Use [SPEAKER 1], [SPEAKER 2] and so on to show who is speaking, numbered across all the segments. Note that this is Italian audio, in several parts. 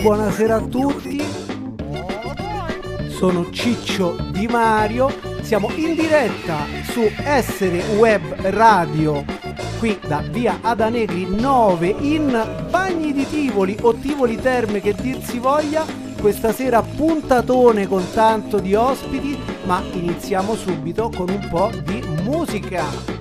[SPEAKER 1] Buonasera, a tutti. Sono Ciccio Di Mario. Siamo in diretta su Essere Web Radio, qui da via Ada Negri 9 in Bagni di Tivoli o Tivoli Terme che dir si voglia. Questa sera puntatone con tanto di ospiti, ma iniziamo subito con un po' di musica.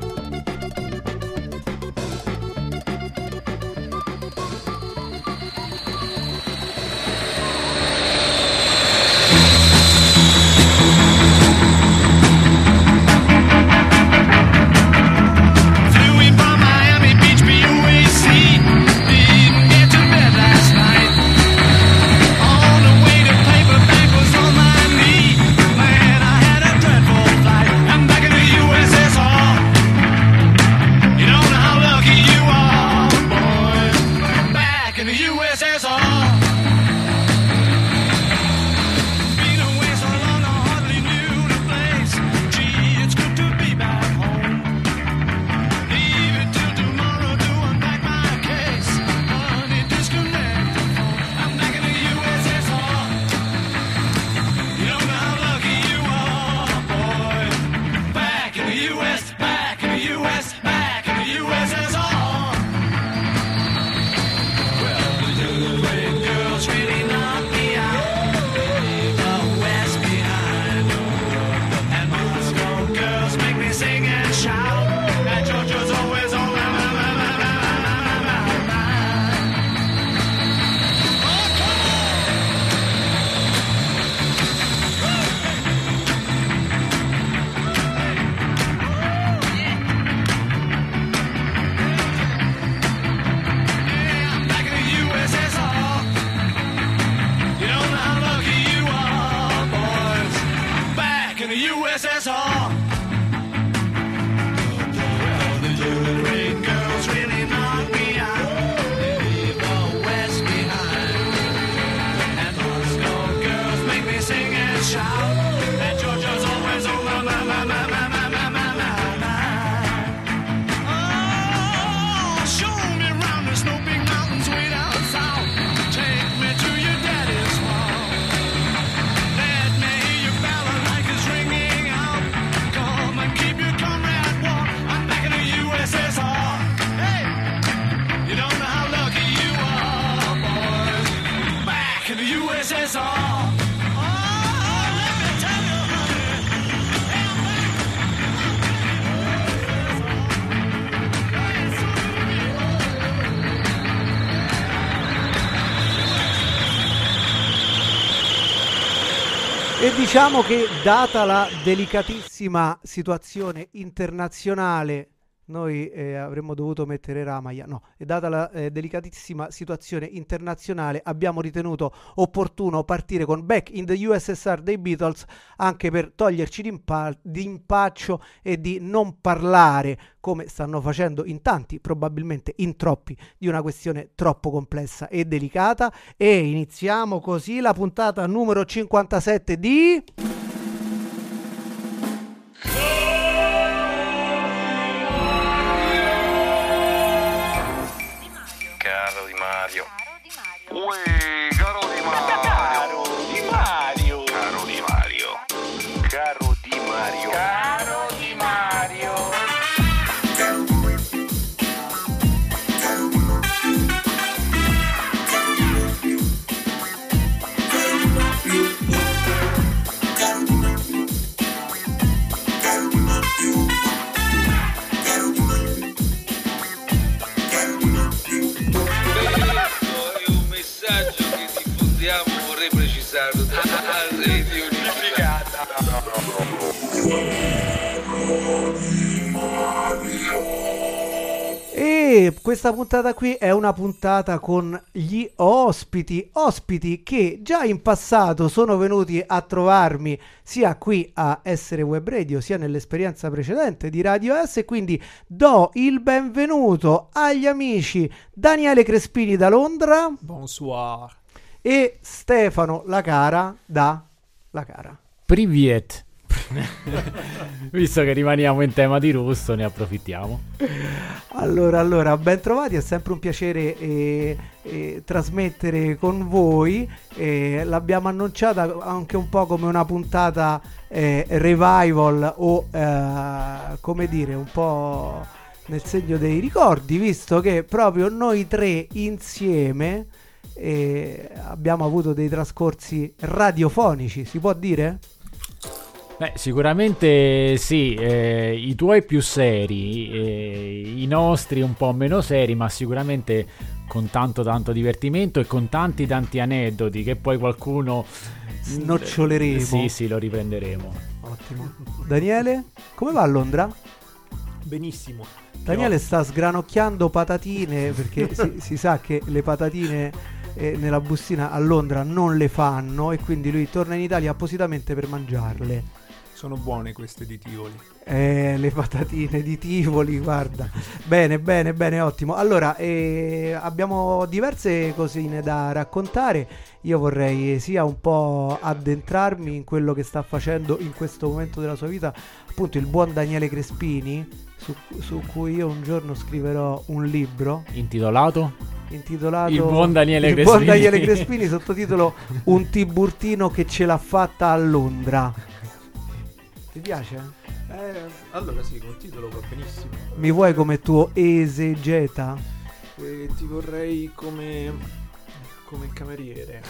[SPEAKER 1] diciamo che data la delicatissima situazione internazionale noi eh, avremmo dovuto mettere Ramaya. No, e data la eh, delicatissima situazione internazionale, abbiamo ritenuto opportuno partire con Back in the USSR dei Beatles anche per toglierci d'impa- d'impaccio e di non parlare, come stanno facendo in tanti, probabilmente in troppi, di una questione troppo complessa e delicata. E iniziamo così la puntata numero 57 di.
[SPEAKER 2] Questa puntata qui è una puntata con gli ospiti, ospiti che già in passato sono venuti a trovarmi sia qui a Essere Web Radio sia nell'esperienza precedente di Radio S e quindi do il benvenuto agli amici Daniele Crespini da Londra
[SPEAKER 3] Bonsoir.
[SPEAKER 2] e Stefano Lacara da La Cara.
[SPEAKER 4] Visto che rimaniamo in tema di russo, ne approfittiamo.
[SPEAKER 2] Allora, allora, ben trovati, è sempre un piacere eh, eh, trasmettere con voi. eh, l'abbiamo annunciata anche un po' come una puntata eh, revival o eh, come dire, un po' nel segno dei ricordi, visto che proprio noi tre insieme eh, abbiamo avuto dei trascorsi radiofonici, si può dire?
[SPEAKER 4] Beh, sicuramente sì, eh, i tuoi più seri, eh, i nostri un po' meno seri, ma sicuramente con tanto tanto divertimento e con tanti tanti aneddoti che poi qualcuno...
[SPEAKER 2] Snoccioleremo.
[SPEAKER 4] Sì, sì, lo riprenderemo.
[SPEAKER 2] Ottimo. Daniele, come va a Londra?
[SPEAKER 3] Benissimo.
[SPEAKER 2] Daniele sta sgranocchiando patatine perché si, si sa che le patatine eh, nella bustina a Londra non le fanno e quindi lui torna in Italia appositamente per mangiarle.
[SPEAKER 3] Sono buone queste di Tivoli.
[SPEAKER 2] Eh, le patatine di Tivoli, guarda. bene, bene, bene, ottimo. Allora, eh, abbiamo diverse cosine da raccontare. Io vorrei sia un po' addentrarmi in quello che sta facendo in questo momento della sua vita, appunto il buon Daniele Crespini, su, su cui io un giorno scriverò un libro
[SPEAKER 4] Intitolato?
[SPEAKER 2] intitolato
[SPEAKER 4] Il buon Daniele
[SPEAKER 2] Il
[SPEAKER 4] Crespini.
[SPEAKER 2] buon Daniele Crespini sottotitolo Un tiburtino che ce l'ha fatta a Londra. Ti piace?
[SPEAKER 3] Eh, allora sì, col titolo va benissimo.
[SPEAKER 2] Mi vuoi come tuo esegeta?
[SPEAKER 3] Eh, ti vorrei come... come cameriere.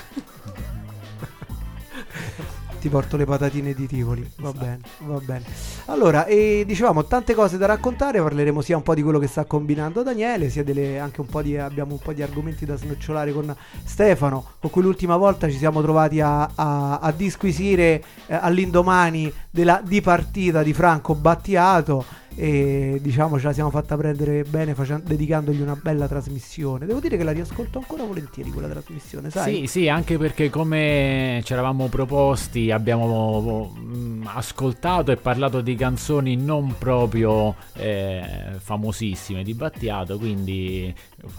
[SPEAKER 2] Ti porto le patatine di Tivoli. Va bene, va bene. Allora, e dicevamo tante cose da raccontare. Parleremo sia un po' di quello che sta combinando Daniele, sia delle, anche un po' di. Abbiamo un po' di argomenti da snocciolare con Stefano, con cui l'ultima volta ci siamo trovati a, a- a disquisire eh, all'indomani della dipartita di Franco Battiato. E diciamo ce la siamo fatta prendere bene facendo- dedicandogli una bella trasmissione. Devo dire che la riascolto ancora volentieri quella trasmissione, sai?
[SPEAKER 4] Sì, sì, anche perché come ci eravamo proposti abbiamo mm, ascoltato e parlato di canzoni non proprio eh, famosissime di Battiato, quindi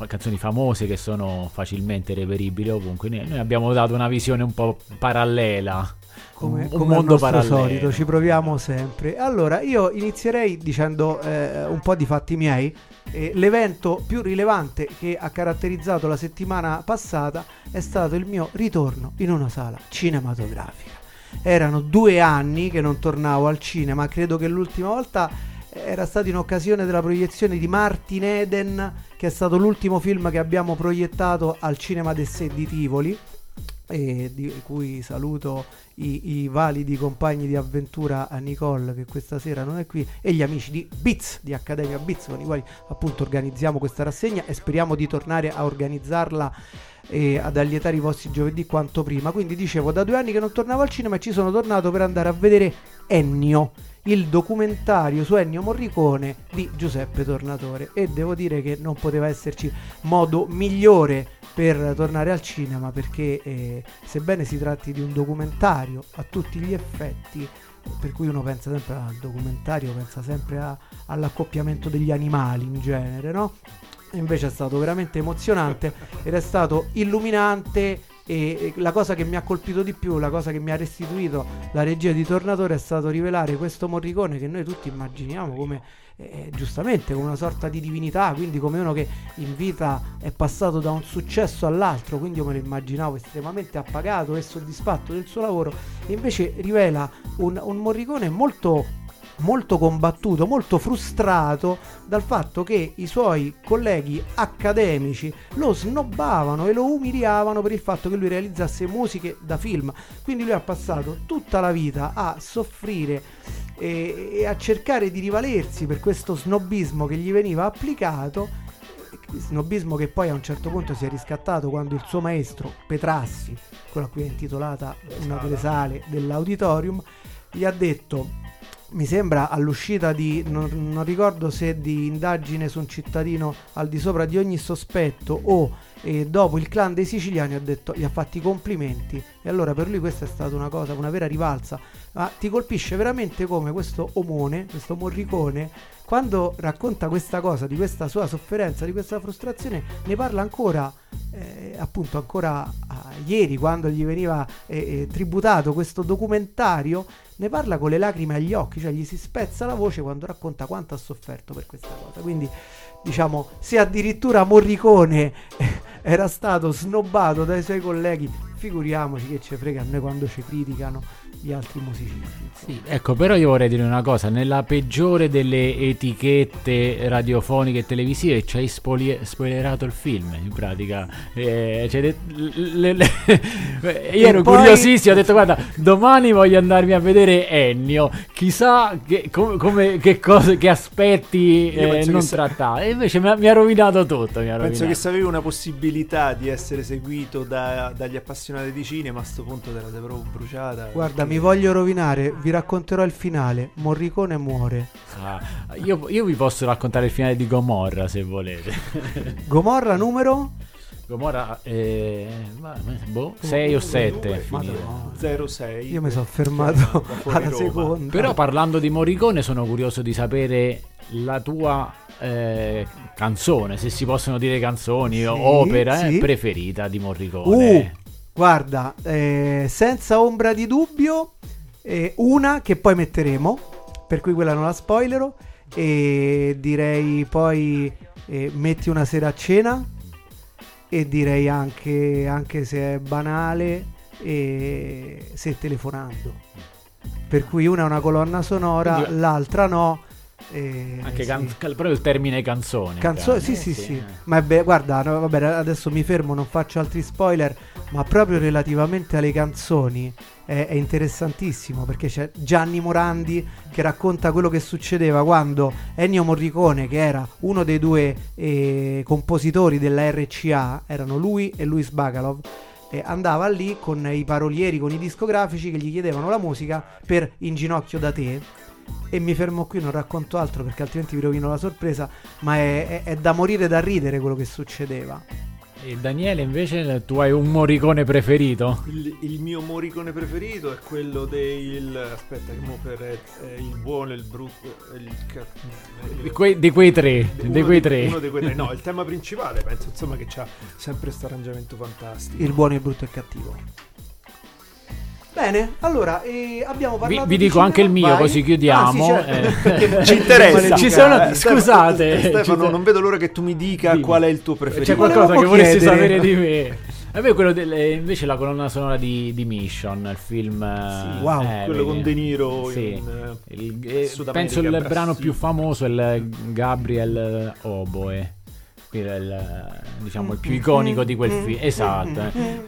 [SPEAKER 4] canzoni famose che sono facilmente reperibili ovunque. Noi abbiamo dato una visione un po' parallela.
[SPEAKER 2] come,
[SPEAKER 4] un,
[SPEAKER 2] come
[SPEAKER 4] mondo parallelo.
[SPEAKER 2] solito, ci proviamo sempre. Allora, io inizierei dicendo eh, un po' di fatti miei. Eh, l'evento più rilevante che ha caratterizzato la settimana passata è stato il mio ritorno in una sala cinematografica. Erano due anni che non tornavo al cinema, credo che l'ultima volta era stato in occasione della proiezione di Martin Eden, che è stato l'ultimo film che abbiamo proiettato al cinema del Sé di Tivoli e di cui saluto i, i validi compagni di avventura a Nicole che questa sera non è qui e gli amici di Biz di Accademia Biz con i quali appunto organizziamo questa rassegna e speriamo di tornare a organizzarla e ad allietare i vostri giovedì quanto prima. Quindi dicevo da due anni che non tornavo al cinema e ci sono tornato per andare a vedere Ennio il documentario su Ennio Morricone di Giuseppe Tornatore e devo dire che non poteva esserci modo migliore per tornare al cinema perché eh, sebbene si tratti di un documentario a tutti gli effetti per cui uno pensa sempre al documentario pensa sempre a- all'accoppiamento degli animali in genere no? invece è stato veramente emozionante ed è stato illuminante e la cosa che mi ha colpito di più, la cosa che mi ha restituito la regia di Tornatore è stato rivelare questo Morricone che noi tutti immaginiamo come eh, giustamente come una sorta di divinità, quindi come uno che in vita è passato da un successo all'altro, quindi io me lo immaginavo estremamente appagato e soddisfatto del suo lavoro, e invece rivela un, un Morricone molto molto combattuto, molto frustrato dal fatto che i suoi colleghi accademici lo snobbavano e lo umiliavano per il fatto che lui realizzasse musiche da film. Quindi lui ha passato tutta la vita a soffrire e, e a cercare di rivalersi per questo snobismo che gli veniva applicato. Snobismo che poi a un certo punto si è riscattato quando il suo maestro Petrassi, quello a cui è intitolata una delle sale dell'auditorium, gli ha detto mi sembra all'uscita di, non, non ricordo se di indagine su un cittadino al di sopra di ogni sospetto o eh, dopo il clan dei siciliani ha detto, gli ha fatti i complimenti e allora per lui questa è stata una cosa, una vera rivalsa. Ma ti colpisce veramente come questo omone, questo morricone, quando racconta questa cosa, di questa sua sofferenza, di questa frustrazione, ne parla ancora, eh, appunto ancora ah, ieri quando gli veniva eh, eh, tributato questo documentario, ne parla con le lacrime agli occhi, cioè gli si spezza la voce quando racconta quanto ha sofferto per questa cosa. Quindi diciamo, se addirittura Morricone era stato snobbato dai suoi colleghi, figuriamoci che ci frega a noi quando ci criticano gli altri musicisti.
[SPEAKER 4] Sì, ecco, però io vorrei dire una cosa, nella peggiore delle etichette radiofoniche e televisive ci hai spoli- spoilerato il film, in pratica. Eh, cioè, le- le- le- io ero
[SPEAKER 2] poi-
[SPEAKER 4] curiosissimo, ho detto guarda, domani voglio andarmi a vedere Ennio, chissà che, com- come- che, cose, che aspetti eh,
[SPEAKER 3] penso
[SPEAKER 4] non
[SPEAKER 3] che sa-
[SPEAKER 4] trattare. E invece mi ha, mi ha rovinato tutto. Mi ha
[SPEAKER 3] Penso
[SPEAKER 4] rovinato.
[SPEAKER 3] che se avevi una possibilità di essere seguito da- dagli appassionati di cinema, a sto punto te la sei proprio bruciata.
[SPEAKER 2] Guarda,
[SPEAKER 3] perché-
[SPEAKER 2] mi voglio rovinare, vi racconterò il finale. Morricone muore.
[SPEAKER 4] Ah, io, io vi posso raccontare il finale di Gomorra se volete.
[SPEAKER 2] Gomorra numero?
[SPEAKER 4] Gomorra, eh, boh, 6 o 7.
[SPEAKER 2] Madonna.
[SPEAKER 3] 06.
[SPEAKER 2] Io mi sono fermato alla
[SPEAKER 3] Roma.
[SPEAKER 2] seconda.
[SPEAKER 4] Però parlando di Morricone sono curioso di sapere la tua eh, canzone, se si possono dire canzoni o
[SPEAKER 2] Sì,
[SPEAKER 4] opera eh,
[SPEAKER 2] sì.
[SPEAKER 4] preferita di
[SPEAKER 2] Uh,
[SPEAKER 4] Morricone.
[SPEAKER 2] Guarda, eh, senza ombra di dubbio, eh, una che poi metteremo, per cui quella non la spoilerò, e direi poi eh, metti una sera a cena, e direi anche, anche se è banale, se telefonando. Per cui una è una colonna sonora,
[SPEAKER 4] Quindi-
[SPEAKER 2] l'altra no. E
[SPEAKER 4] Anche
[SPEAKER 2] sì.
[SPEAKER 4] can- proprio il termine canzone.
[SPEAKER 2] Canzone,
[SPEAKER 4] in
[SPEAKER 2] sì,
[SPEAKER 4] pratica.
[SPEAKER 2] sì, sì,
[SPEAKER 4] eh.
[SPEAKER 2] Ma è be- guarda, no, vabbè, adesso mi fermo, non faccio altri spoiler, ma proprio relativamente alle canzoni è, è interessantissimo perché c'è Gianni Morandi che racconta quello che succedeva quando Ennio Morricone, che era uno dei due eh, compositori della RCA, erano lui e Luis Bacalov. eh, andava lì con i parolieri, con i discografici che gli chiedevano la musica per In ginocchio da te e mi fermo qui, non racconto altro perché altrimenti vi rovino la sorpresa, ma è, è- è da morire da ridere quello che succedeva.
[SPEAKER 4] E Daniele, invece, tu hai un Morricone preferito?
[SPEAKER 3] Il, il mio moricone preferito è quello del. Aspetta, che mo per eh, il buono, il brutto. Il, ca-
[SPEAKER 4] Di
[SPEAKER 3] il-
[SPEAKER 4] quei, di quei tre.
[SPEAKER 3] uno
[SPEAKER 4] di quei tre.
[SPEAKER 3] Uno dei quei tre. No, il tema principale penso insomma che c'ha sempre questo arrangiamento fantastico.
[SPEAKER 2] Il buono, il brutto e il cattivo. Bene, allora eh, abbiamo
[SPEAKER 4] Vi,
[SPEAKER 2] parlato
[SPEAKER 4] vi
[SPEAKER 2] di
[SPEAKER 4] dico anche il mio,
[SPEAKER 2] vai.
[SPEAKER 4] così chiudiamo.
[SPEAKER 2] Ah, sì, certo.
[SPEAKER 4] eh.
[SPEAKER 3] Ci interessa.
[SPEAKER 4] Ci sono,
[SPEAKER 3] Stefano-
[SPEAKER 4] scusate,
[SPEAKER 3] Stefano,
[SPEAKER 4] sono-
[SPEAKER 3] non vedo l'ora che tu mi dica
[SPEAKER 4] Dimmi.
[SPEAKER 3] qual è il tuo preferito.
[SPEAKER 4] C'è qualcosa
[SPEAKER 2] Volevamo
[SPEAKER 4] che vorresti sapere di me. A me quello del, eh, invece la colonna sonora di, di Mission, il film. eh,
[SPEAKER 2] wow,
[SPEAKER 4] eh,
[SPEAKER 3] quello
[SPEAKER 4] vedi.
[SPEAKER 3] con De Niro
[SPEAKER 4] Sì.
[SPEAKER 3] in, eh,
[SPEAKER 4] Il- penso il brano più famoso è il Gabriel Oboe. Il, diciamo, il più iconico di quel film. Esatto. eh.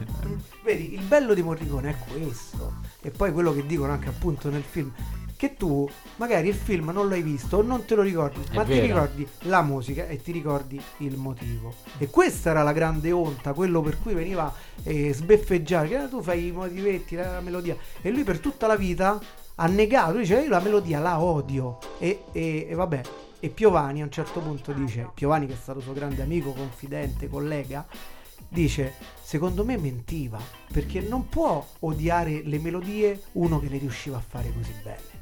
[SPEAKER 2] Vedi, il bello di Morricone è questo. E poi quello che dicono anche appunto nel film. Che tu magari il film non l'hai visto o non te lo ricordi,
[SPEAKER 4] È
[SPEAKER 2] ma ti
[SPEAKER 4] vero.
[SPEAKER 2] ricordi la musica e ti ricordi il motivo. E questa era la grande onta, quello per cui veniva eh, sbeffeggiare. Che tu fai i motivetti, la melodia. E lui per tutta la vita ha negato, lui dice io la melodia la odio. E, e- e vabbè, e Piovani a un certo punto dice, Piovani che è stato suo grande amico, confidente, collega, dice secondo me mentiva perché non può odiare le melodie uno che le riusciva a fare così bene.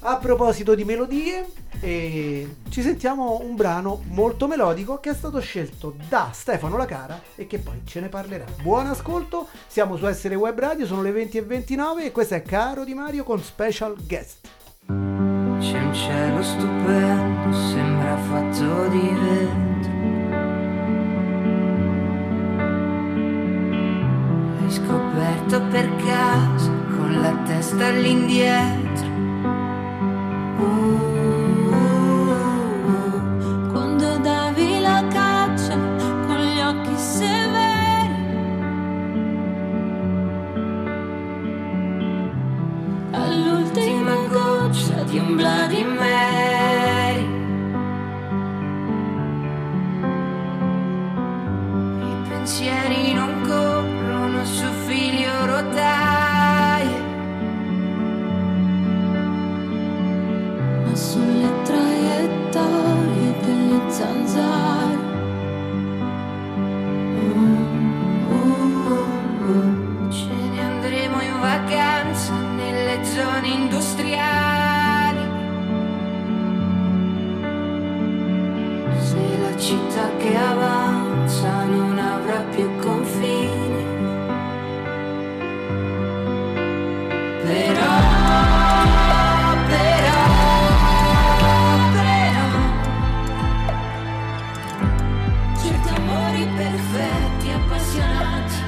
[SPEAKER 2] A proposito di melodie eh, ci sentiamo un brano molto melodico che è stato scelto da Stefano Lacara e che poi ce ne parlerà. Buon ascolto siamo su Essere Web Radio sono le 20 e 29 e questo è Caro Di Mario con special guest
[SPEAKER 5] C'è un cielo stupendo, sembra fatto di vetro. Hai scoperto per caso con la testa all'indietro.
[SPEAKER 6] Quando davi la caccia con gli occhi severi All'ultima goccia di un Bloody Mary
[SPEAKER 5] I pensieri non forza che
[SPEAKER 6] avanza non avrà più
[SPEAKER 5] confini. Però, però, però, certi amori perfetti, appassionati.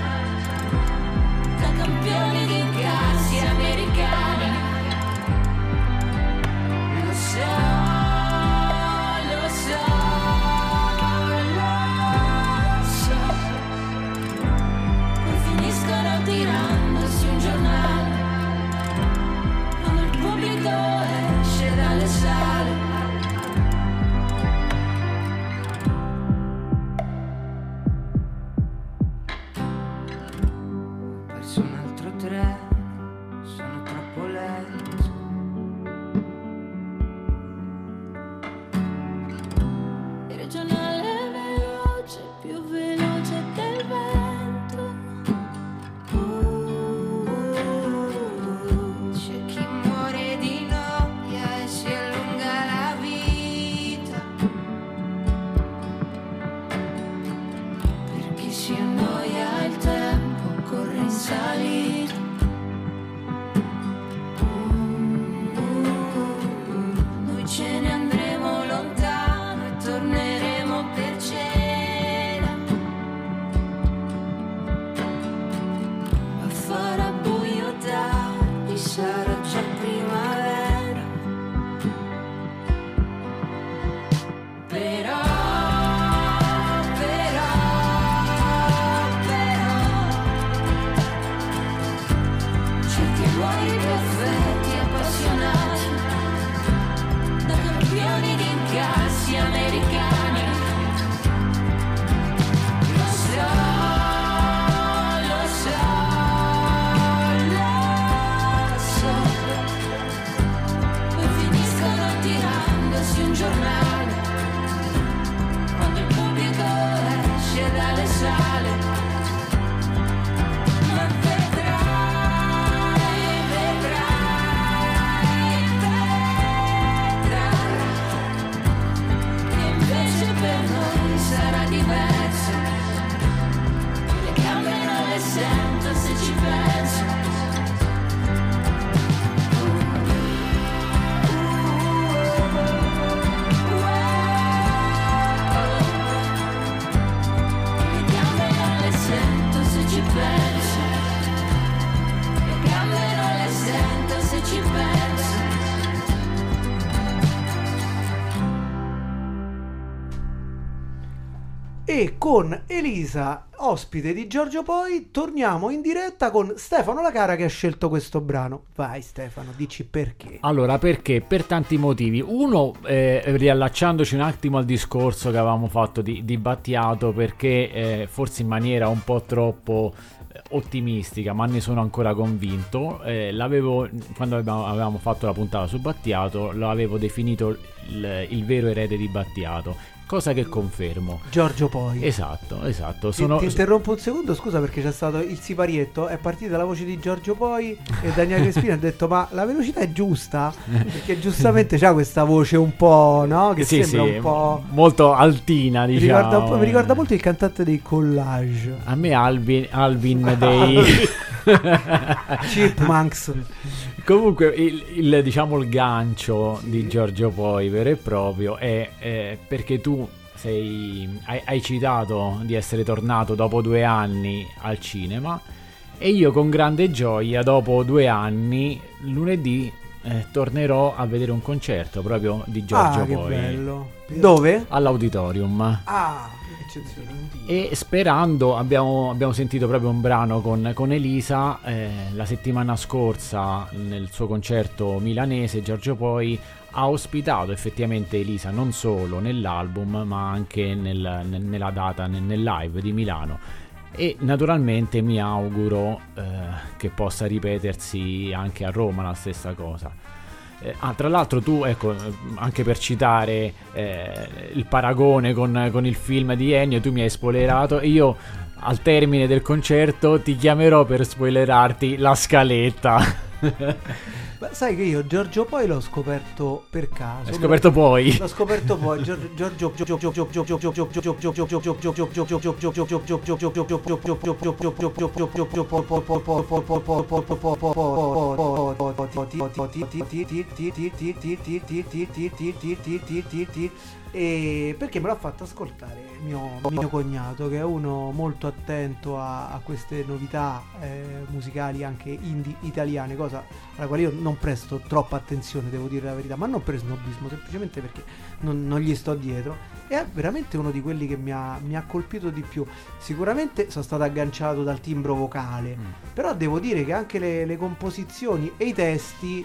[SPEAKER 2] Elisa, ospite di Giorgio Poi, torniamo in diretta con Stefano Lacara che ha scelto questo brano. Vai Stefano, dici perché.
[SPEAKER 4] Allora, perché? Per tanti motivi. Uno, eh, riallacciandoci un attimo al discorso che avevamo fatto di, di Battiato, perché eh, forse in maniera un po' troppo eh, ottimistica, ma ne sono ancora convinto. eh, l'avevo, quando avevamo fatto la puntata su Battiato, lo avevo definito il, il vero erede di Battiato, cosa che confermo.
[SPEAKER 2] Giorgio Poi.
[SPEAKER 4] Esatto, esatto.
[SPEAKER 2] Ti-
[SPEAKER 4] Sono,
[SPEAKER 2] ti, interrompo un secondo, scusa perché c'è stato il siparietto, è partita la voce di Giorgio Poi e Daniele Crespino ha detto ma la velocità è giusta? Perché giustamente c'ha questa voce un po', no? Che
[SPEAKER 4] sì,
[SPEAKER 2] sembra
[SPEAKER 4] sì,
[SPEAKER 2] un po'...
[SPEAKER 4] molto altina,
[SPEAKER 2] Mi
[SPEAKER 4] diciamo.
[SPEAKER 2] ricorda, un po'- mi ricorda molto il cantante dei Collage.
[SPEAKER 4] A me Alvin, Alvin dei...
[SPEAKER 2] Chipmunks.
[SPEAKER 4] Comunque il, il, diciamo il gancio di Giorgio Poi vero e proprio è, è perché tu sei, hai, hai citato di essere tornato dopo due anni al cinema e io con grande gioia dopo due anni lunedì eh, tornerò a vedere un concerto proprio di Giorgio
[SPEAKER 2] ah, che
[SPEAKER 4] Poi
[SPEAKER 2] bello. Dove?
[SPEAKER 4] all'auditorium.
[SPEAKER 2] Ah.
[SPEAKER 4] E sperando, abbiamo, abbiamo sentito proprio un brano con, con Elisa eh, la settimana scorsa nel suo concerto milanese. Giorgio poi ha ospitato effettivamente Elisa non solo nell'album ma anche nel- nel- nella data, nel, nel live di Milano. E naturalmente mi auguro eh, che possa ripetersi anche a Roma la stessa cosa. Eh, ah, tra l'altro tu, ecco, anche per citare eh, il paragone con, con il film di Ennio, tu mi hai spoilerato e io al termine del concerto ti chiamerò per spoilerarti la scaletta.
[SPEAKER 2] Ma sai che io Giorgio poi l'ho scoperto per caso.
[SPEAKER 4] Hai scoperto poi?
[SPEAKER 2] L'ho scoperto poi. Giorgio e perché me l'ha fatto ascoltare mio, mio cognato che è uno molto attento a, a queste novità eh, musicali anche indie italiane cosa alla quale io non presto troppa attenzione devo dire la verità ma non per snobismo semplicemente perché non, non gli sto dietro. E è veramente uno di quelli che mi ha, mi ha colpito di più. Sicuramente sono stato agganciato dal timbro vocale però devo dire che anche le, le composizioni e i testi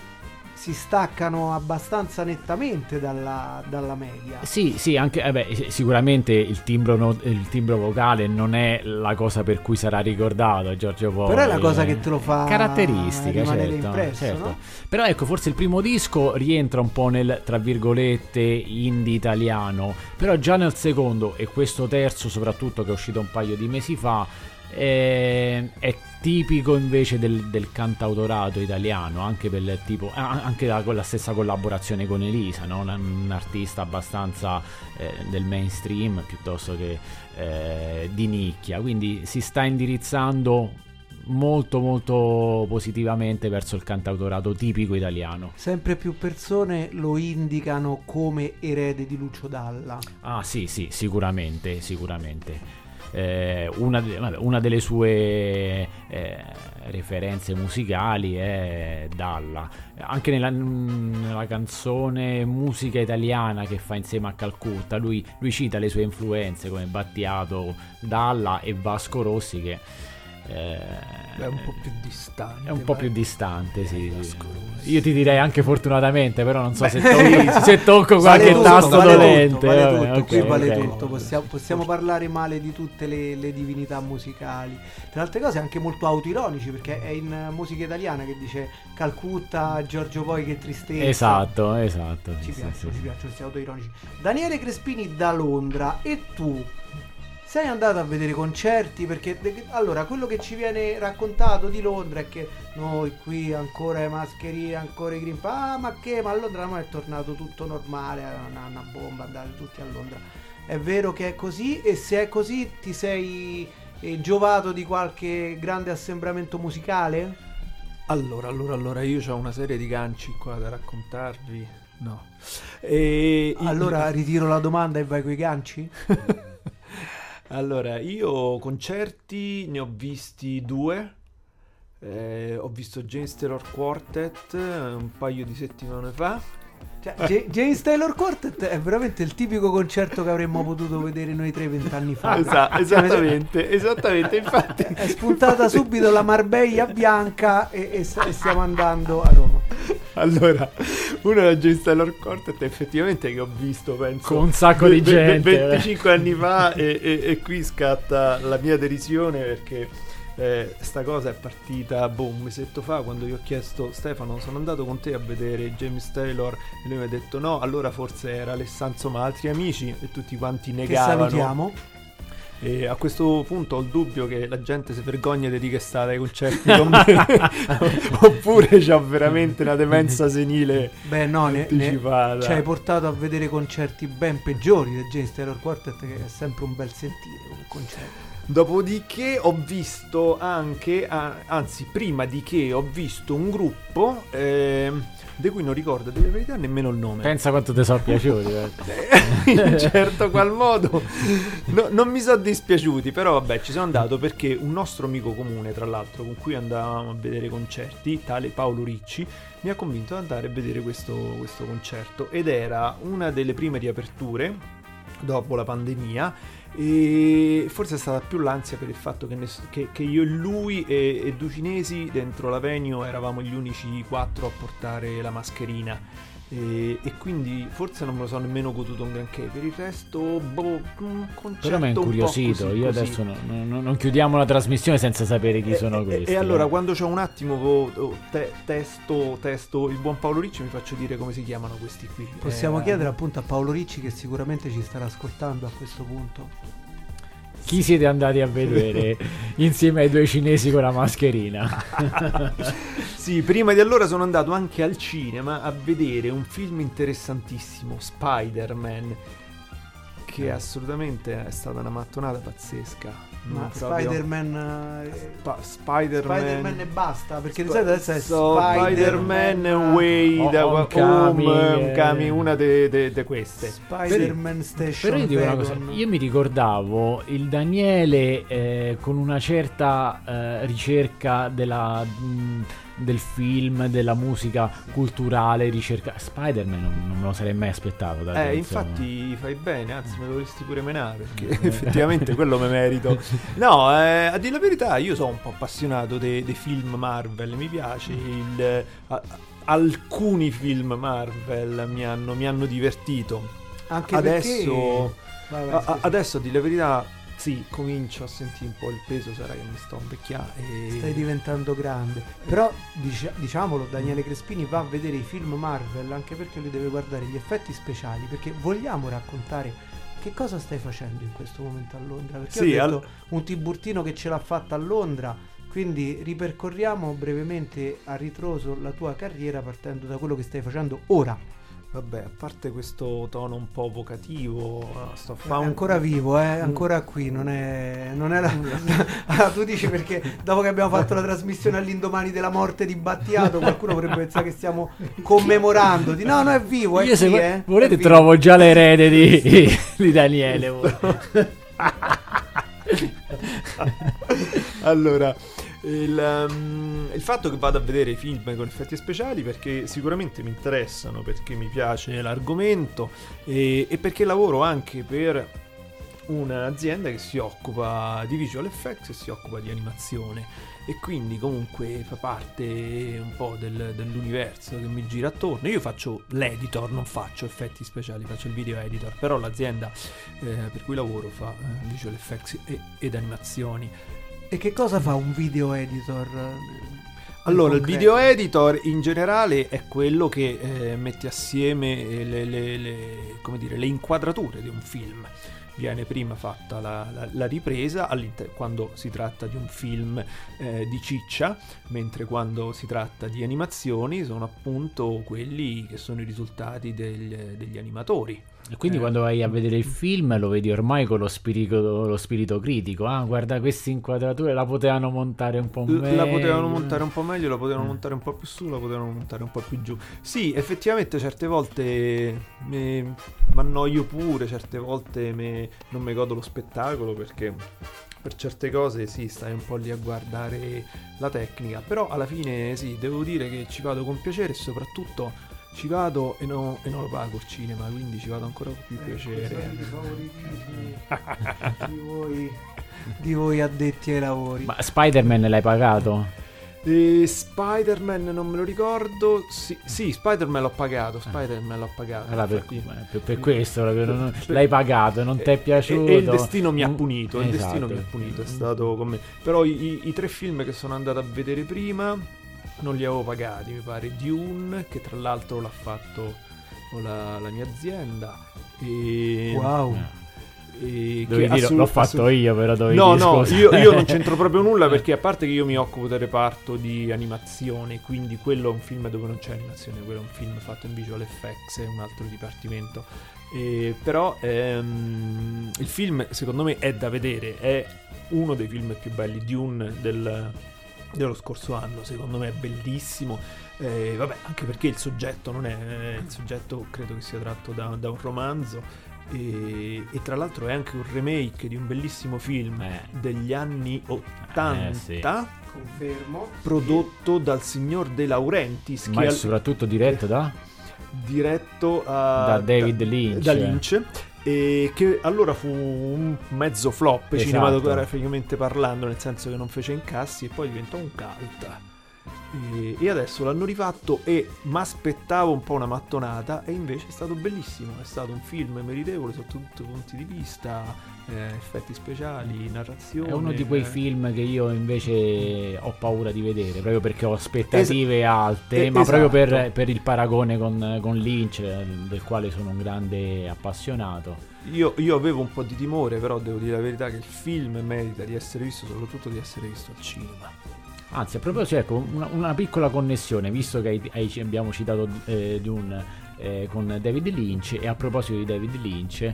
[SPEAKER 2] si staccano abbastanza nettamente dalla, dalla media.
[SPEAKER 4] Sì, sì, anche eh beh, sicuramente il timbro, no- il timbro vocale non è la cosa per cui sarà ricordato Giorgio Poi.
[SPEAKER 2] Però è la cosa che te lo fa
[SPEAKER 4] caratteristica, certo,
[SPEAKER 2] impresso,
[SPEAKER 4] certo.
[SPEAKER 2] no?
[SPEAKER 4] Però ecco, forse il primo disco rientra un po' nel tra virgolette indie italiano, però già nel secondo e questo terzo soprattutto che è uscito un paio di mesi fa è, è tipico invece del, del cantautorato italiano, anche per tipo, anche la, con la stessa collaborazione con Elisa, no? un, un artista abbastanza eh, del mainstream piuttosto che eh, di nicchia, quindi si sta indirizzando molto molto positivamente verso il cantautorato tipico italiano.
[SPEAKER 2] Sempre più persone lo indicano come erede di Lucio Dalla.
[SPEAKER 4] Ah sì sì, sicuramente, sicuramente. Eh, una, vabbè, una delle sue eh, referenze musicali è Dalla. Anche nella, nella canzone Musica italiana che fa insieme a Calcutta, lui, lui cita le sue influenze come Battiato, Dalla e Vasco Rossi che... eh,
[SPEAKER 3] È un po' più distante.
[SPEAKER 4] è un po' più distante, sì. Io ti direi anche fortunatamente, però non so
[SPEAKER 3] Beh,
[SPEAKER 4] se, tocco, se tocco
[SPEAKER 2] Vale
[SPEAKER 4] qualche
[SPEAKER 2] tutto,
[SPEAKER 4] tasto
[SPEAKER 2] vale
[SPEAKER 4] dolente.
[SPEAKER 2] tutto, vale tutto,
[SPEAKER 4] ok,
[SPEAKER 2] qui vale
[SPEAKER 4] ok.
[SPEAKER 2] tutto. Possiamo, possiamo parlare male di tutte le, le divinità musicali. Tra le altre cose anche molto autoironici perché è in musica italiana che dice Calcutta, Giorgio Poi che tristezza.
[SPEAKER 4] Esatto, esatto.
[SPEAKER 2] Ci
[SPEAKER 4] sì,
[SPEAKER 2] piacciono,
[SPEAKER 4] sì,
[SPEAKER 2] ci
[SPEAKER 4] sì.
[SPEAKER 2] piacciono questi autoironici. Daniele Crespini da Londra e tu sei andato a vedere concerti perché allora quello che ci viene raccontato di Londra è che noi qui ancora le mascherine, ancora i green pass, ah ma che, ma a Londra ormai è tornato tutto normale, una, una bomba andare tutti a Londra. È vero che è così e se è così ti sei eh, giovato di qualche grande assembramento musicale?
[SPEAKER 3] Allora, allora, allora, io ho una serie di ganci qua da raccontarvi. No. E
[SPEAKER 2] Allora ritiro la domanda e vai coi ganci?
[SPEAKER 3] Allora, io concerti ne ho visti due. Eh, ho visto James Taylor Quartet eh, un paio di settimane fa.
[SPEAKER 2] Cioè, J- James Taylor Quartet è veramente il tipico concerto che avremmo potuto vedere noi tre vent'anni fa.
[SPEAKER 3] Esa- esattamente, esattamente. Infatti,
[SPEAKER 2] È spuntata subito la Marbella bianca e, e e stiamo andando a Roma.
[SPEAKER 3] allora, uno era James Taylor Quartet, effettivamente che ho visto, penso,
[SPEAKER 4] Con un sacco di gente.
[SPEAKER 3] 25 anni fa e, e- e qui scatta la mia derisione perché eh, sta cosa è partita boh, un mesetto fa quando gli ho chiesto Stefano sono andato con te a vedere James Taylor e lui mi ha detto no allora forse era Alessandro insomma altri amici e tutti quanti
[SPEAKER 2] Che
[SPEAKER 3] negavano
[SPEAKER 2] salutiamo.
[SPEAKER 3] E a questo punto ho il dubbio che la gente si vergogna di stata ai concerti con me oppure c'ha veramente una demenza senile
[SPEAKER 2] Beh, no, ne, ne-
[SPEAKER 3] anticipata.
[SPEAKER 2] ci hai portato a vedere concerti ben peggiori del James Taylor Quartet, che è sempre un bel sentire come concerto.
[SPEAKER 3] Dopodiché ho visto anche, anzi prima di che ho visto un gruppo ehm, di cui non ricordo della verità nemmeno il nome.
[SPEAKER 4] Pensa quanto ti sono piaciuti. eh.
[SPEAKER 3] in certo qual modo no- non mi sono dispiaciuti però vabbè ci sono andato perché un nostro amico comune tra l'altro con cui andavamo a vedere concerti tale Paolo Ricci mi ha convinto ad andare a vedere questo, questo concerto ed era una delle prime riaperture dopo la pandemia e forse è stata più l'ansia per il fatto che, ness- che- che io e lui e, e due cinesi dentro la venue eravamo gli unici quattro a portare la mascherina e, e quindi forse non me lo sono nemmeno goduto un granché per il resto boh, un concerto
[SPEAKER 4] Però mi
[SPEAKER 3] po'
[SPEAKER 4] incuriosito.
[SPEAKER 3] così,
[SPEAKER 4] Io
[SPEAKER 3] così.
[SPEAKER 4] adesso no- no- no- non chiudiamo la trasmissione senza sapere chi
[SPEAKER 3] E-
[SPEAKER 4] sono
[SPEAKER 3] e,
[SPEAKER 4] questi.
[SPEAKER 3] e allora
[SPEAKER 4] eh.
[SPEAKER 3] quando c'ho un attimo oh, oh, te- testo, testo il buon Paolo Ricci mi faccio dire come si chiamano questi qui
[SPEAKER 2] Possiamo
[SPEAKER 3] Eh,
[SPEAKER 2] chiedere appunto a Paolo Ricci che sicuramente ci starà ascoltando a questo punto.
[SPEAKER 4] Chi siete andati a vedere insieme ai due cinesi con la mascherina?
[SPEAKER 3] Sì, prima di allora sono andato anche al cinema a vedere un film interessantissimo, Spider-Man, che assolutamente è stata una mattonata pazzesca.
[SPEAKER 2] Ma Spider-Man... eh,
[SPEAKER 3] Spa- Spider-Man...
[SPEAKER 2] Spider-Man e basta, perché di
[SPEAKER 3] Sp-
[SPEAKER 2] solito adesso è
[SPEAKER 3] so, Spider-Man Way,
[SPEAKER 4] Oh,
[SPEAKER 3] da-
[SPEAKER 4] Homecoming, eh.
[SPEAKER 3] Homecoming, una di queste.
[SPEAKER 2] Spider-Man Station
[SPEAKER 4] Però io dico una cosa, io mi ricordavo il Daniele eh, con una certa eh, ricerca della, mh, del film, della musica culturale, ricerca... Spider-Man non, non me lo sarei mai aspettato
[SPEAKER 3] Eh,
[SPEAKER 4] insomma.
[SPEAKER 3] infatti fai bene, anzi me dovresti pure menare perché effettivamente quello me merito. No, eh, a dire la verità io sono un po' appassionato dei, dei film Marvel, mi piace il... a- alcuni film Marvel mi hanno, mi hanno divertito.
[SPEAKER 2] Anche
[SPEAKER 3] adesso,
[SPEAKER 2] perché... Vai,
[SPEAKER 3] a-
[SPEAKER 2] sì,
[SPEAKER 3] a-
[SPEAKER 2] sì.
[SPEAKER 3] adesso a dire la verità, sì, comincio a sentire un po' il peso, sarà che mi sto invecchiando. E...
[SPEAKER 2] Stai diventando grande. Però dici- diciamolo, Daniele Crespini va a vedere i film Marvel anche perché lui deve guardare gli effetti speciali. Perché vogliamo raccontare che cosa stai facendo in questo momento a Londra. Perché
[SPEAKER 3] Sì,
[SPEAKER 2] ho
[SPEAKER 3] al-
[SPEAKER 2] detto un Tiburtino che ce l'ha fatta a Londra. Quindi ripercorriamo brevemente a ritroso la tua carriera partendo da quello che stai facendo ora.
[SPEAKER 3] Vabbè, a parte questo tono un po' vocativo, sto a
[SPEAKER 2] È
[SPEAKER 3] fare un-
[SPEAKER 2] ancora vivo, è ancora qui, non è, non è la... Ah, tu dici perché dopo che abbiamo fatto la trasmissione all'indomani della morte di Battiato, qualcuno potrebbe pensare che stiamo commemorando. Di... No, no, è vivo, è
[SPEAKER 4] Io se
[SPEAKER 2] qui,
[SPEAKER 4] vo-
[SPEAKER 2] eh.
[SPEAKER 4] volete trovo già l'erede di, di Daniele.
[SPEAKER 3] allora, il, um, il fatto che vado a vedere i film con effetti speciali perché sicuramente mi interessano, perché mi piace l'argomento e, e perché lavoro anche per un'azienda che si occupa di visual effects e si occupa di animazione e quindi comunque fa parte un po' del- dell'universo che mi gira attorno. Io faccio l'editor, non faccio effetti speciali, faccio il video editor, però l'azienda eh, per cui lavoro fa eh, visual effects e- ed animazioni.
[SPEAKER 2] E che cosa fa un video editor?
[SPEAKER 3] Allora, il video editor in generale è quello che eh, mette assieme eh, le, le- le- come dire, le inquadrature di un film. Viene prima fatta la, la- la ripresa quando si tratta di un film eh, di ciccia, mentre quando si tratta di animazioni sono appunto quelli che sono i risultati degli, degli animatori.
[SPEAKER 4] E quindi
[SPEAKER 3] Eh,
[SPEAKER 4] quando vai a vedere il film lo vedi ormai con lo spirito, lo spirito critico. Ah, guarda queste inquadrature la potevano montare un po' meglio.
[SPEAKER 3] La potevano montare un po' meglio, la potevano
[SPEAKER 4] Eh.
[SPEAKER 3] montare un po' più su, la potevano montare un po' più giù. Sì, effettivamente certe volte mi annoio pure, certe volte me- non mi godo lo spettacolo perché per certe cose sì, stai un po' lì a guardare la tecnica, però alla fine sì, devo dire che ci vado con piacere e soprattutto ci vado e, no- e non lo pago il cinema, quindi ci vado ancora con più piacere.
[SPEAKER 2] I favoritismi di voi, di voi addetti ai lavori.
[SPEAKER 4] Ma Spider-Man l'hai pagato?
[SPEAKER 3] E Spider-Man non me lo ricordo. Sì, sì, Spider-Man l'ho pagato. Spider-Man l'ho pagato.
[SPEAKER 4] Allora, per, eh, per- per questo proprio non-
[SPEAKER 3] Per-
[SPEAKER 4] l'hai pagato, non ti è
[SPEAKER 3] E-
[SPEAKER 4] piaciuto.
[SPEAKER 3] E, e il destino mi ha
[SPEAKER 4] Mm,
[SPEAKER 3] punito. Il
[SPEAKER 4] esatto.
[SPEAKER 3] destino mi ha punito. È stato con me. Però i, i- i tre film che sono andato a vedere prima non li avevo pagati. Mi pare Dune, che tra l'altro l'ha fatto la, la mia azienda. E,
[SPEAKER 2] Wow.
[SPEAKER 3] e
[SPEAKER 4] Dovevi dire,
[SPEAKER 3] assolut-
[SPEAKER 4] l'ho fatto
[SPEAKER 3] assolut-
[SPEAKER 4] io, però dovevi
[SPEAKER 3] No,
[SPEAKER 4] dire,
[SPEAKER 3] no, io, io non c'entro proprio nulla perché a parte che io mi occupo del reparto di animazione, quindi quello è un film dove non c'è animazione, quello è un film fatto in visual effects, è un altro dipartimento. E, però ehm, il film secondo me è da vedere, è uno dei film più belli, Dune del, dello scorso anno, secondo me è bellissimo. Eh, vabbè, anche perché il soggetto non è. Il soggetto credo che sia tratto da, da un romanzo. E, e tra l'altro è anche un remake di un bellissimo film
[SPEAKER 4] Eh.
[SPEAKER 3] degli anni 80
[SPEAKER 4] Eh, sì.
[SPEAKER 2] Confermo.
[SPEAKER 3] prodotto dal signor De Laurentiis
[SPEAKER 4] Ma
[SPEAKER 3] che
[SPEAKER 4] è
[SPEAKER 3] è
[SPEAKER 4] soprattutto diretto da?
[SPEAKER 3] diretto a-
[SPEAKER 4] Da David Lynch.
[SPEAKER 3] da Lynch, e che allora fu un mezzo flop
[SPEAKER 4] Esatto.
[SPEAKER 3] cinematograficamente parlando nel senso che non fece incassi e poi diventò un cult e, e adesso l'hanno rifatto e mi aspettavo un po' una mattonata e invece è stato bellissimo è stato un film meritevole sotto tutti i punti di vista eh, effetti speciali narrazione
[SPEAKER 4] È uno di quei
[SPEAKER 3] eh,
[SPEAKER 4] film che io invece ho paura di vedere, proprio perché ho aspettative alte,
[SPEAKER 3] eh,
[SPEAKER 4] ma proprio per,
[SPEAKER 3] esatto.
[SPEAKER 4] per il paragone con, con Lynch, eh, del quale sono un grande appassionato.
[SPEAKER 3] Io, io avevo un po' di timore, però devo dire la verità che il film merita di essere visto, soprattutto di essere visto al cinema.
[SPEAKER 4] Anzi, a proposito, ecco, una, una piccola connessione, visto che hai- hai- abbiamo citato eh, Dune eh, con David Lynch, e a proposito di David Lynch,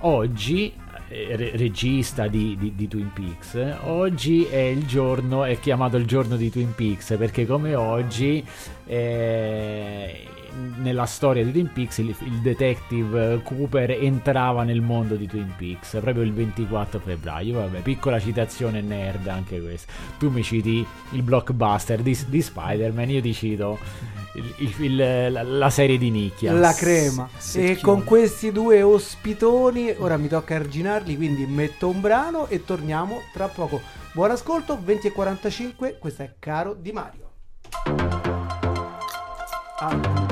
[SPEAKER 4] oggi, eh, re- regista di, di- di Twin Peaks, oggi è il giorno, è chiamato il giorno di Twin Peaks, perché come oggi... eh, nella storia di Twin Peaks il, il detective Cooper entrava nel mondo di Twin Peaks proprio il 24 febbraio vabbè piccola citazione nerd anche questa tu mi citi il blockbuster di, di Spider-Man io ti cito il- il- il- la, la serie di nicchia
[SPEAKER 2] La crema.
[SPEAKER 3] secchione.
[SPEAKER 2] E con questi due ospitoni, ora mi tocca arginarli, quindi metto un brano e torniamo tra poco. Buon ascolto, 20 e 45, questo è Caro Di Mario.
[SPEAKER 7] Am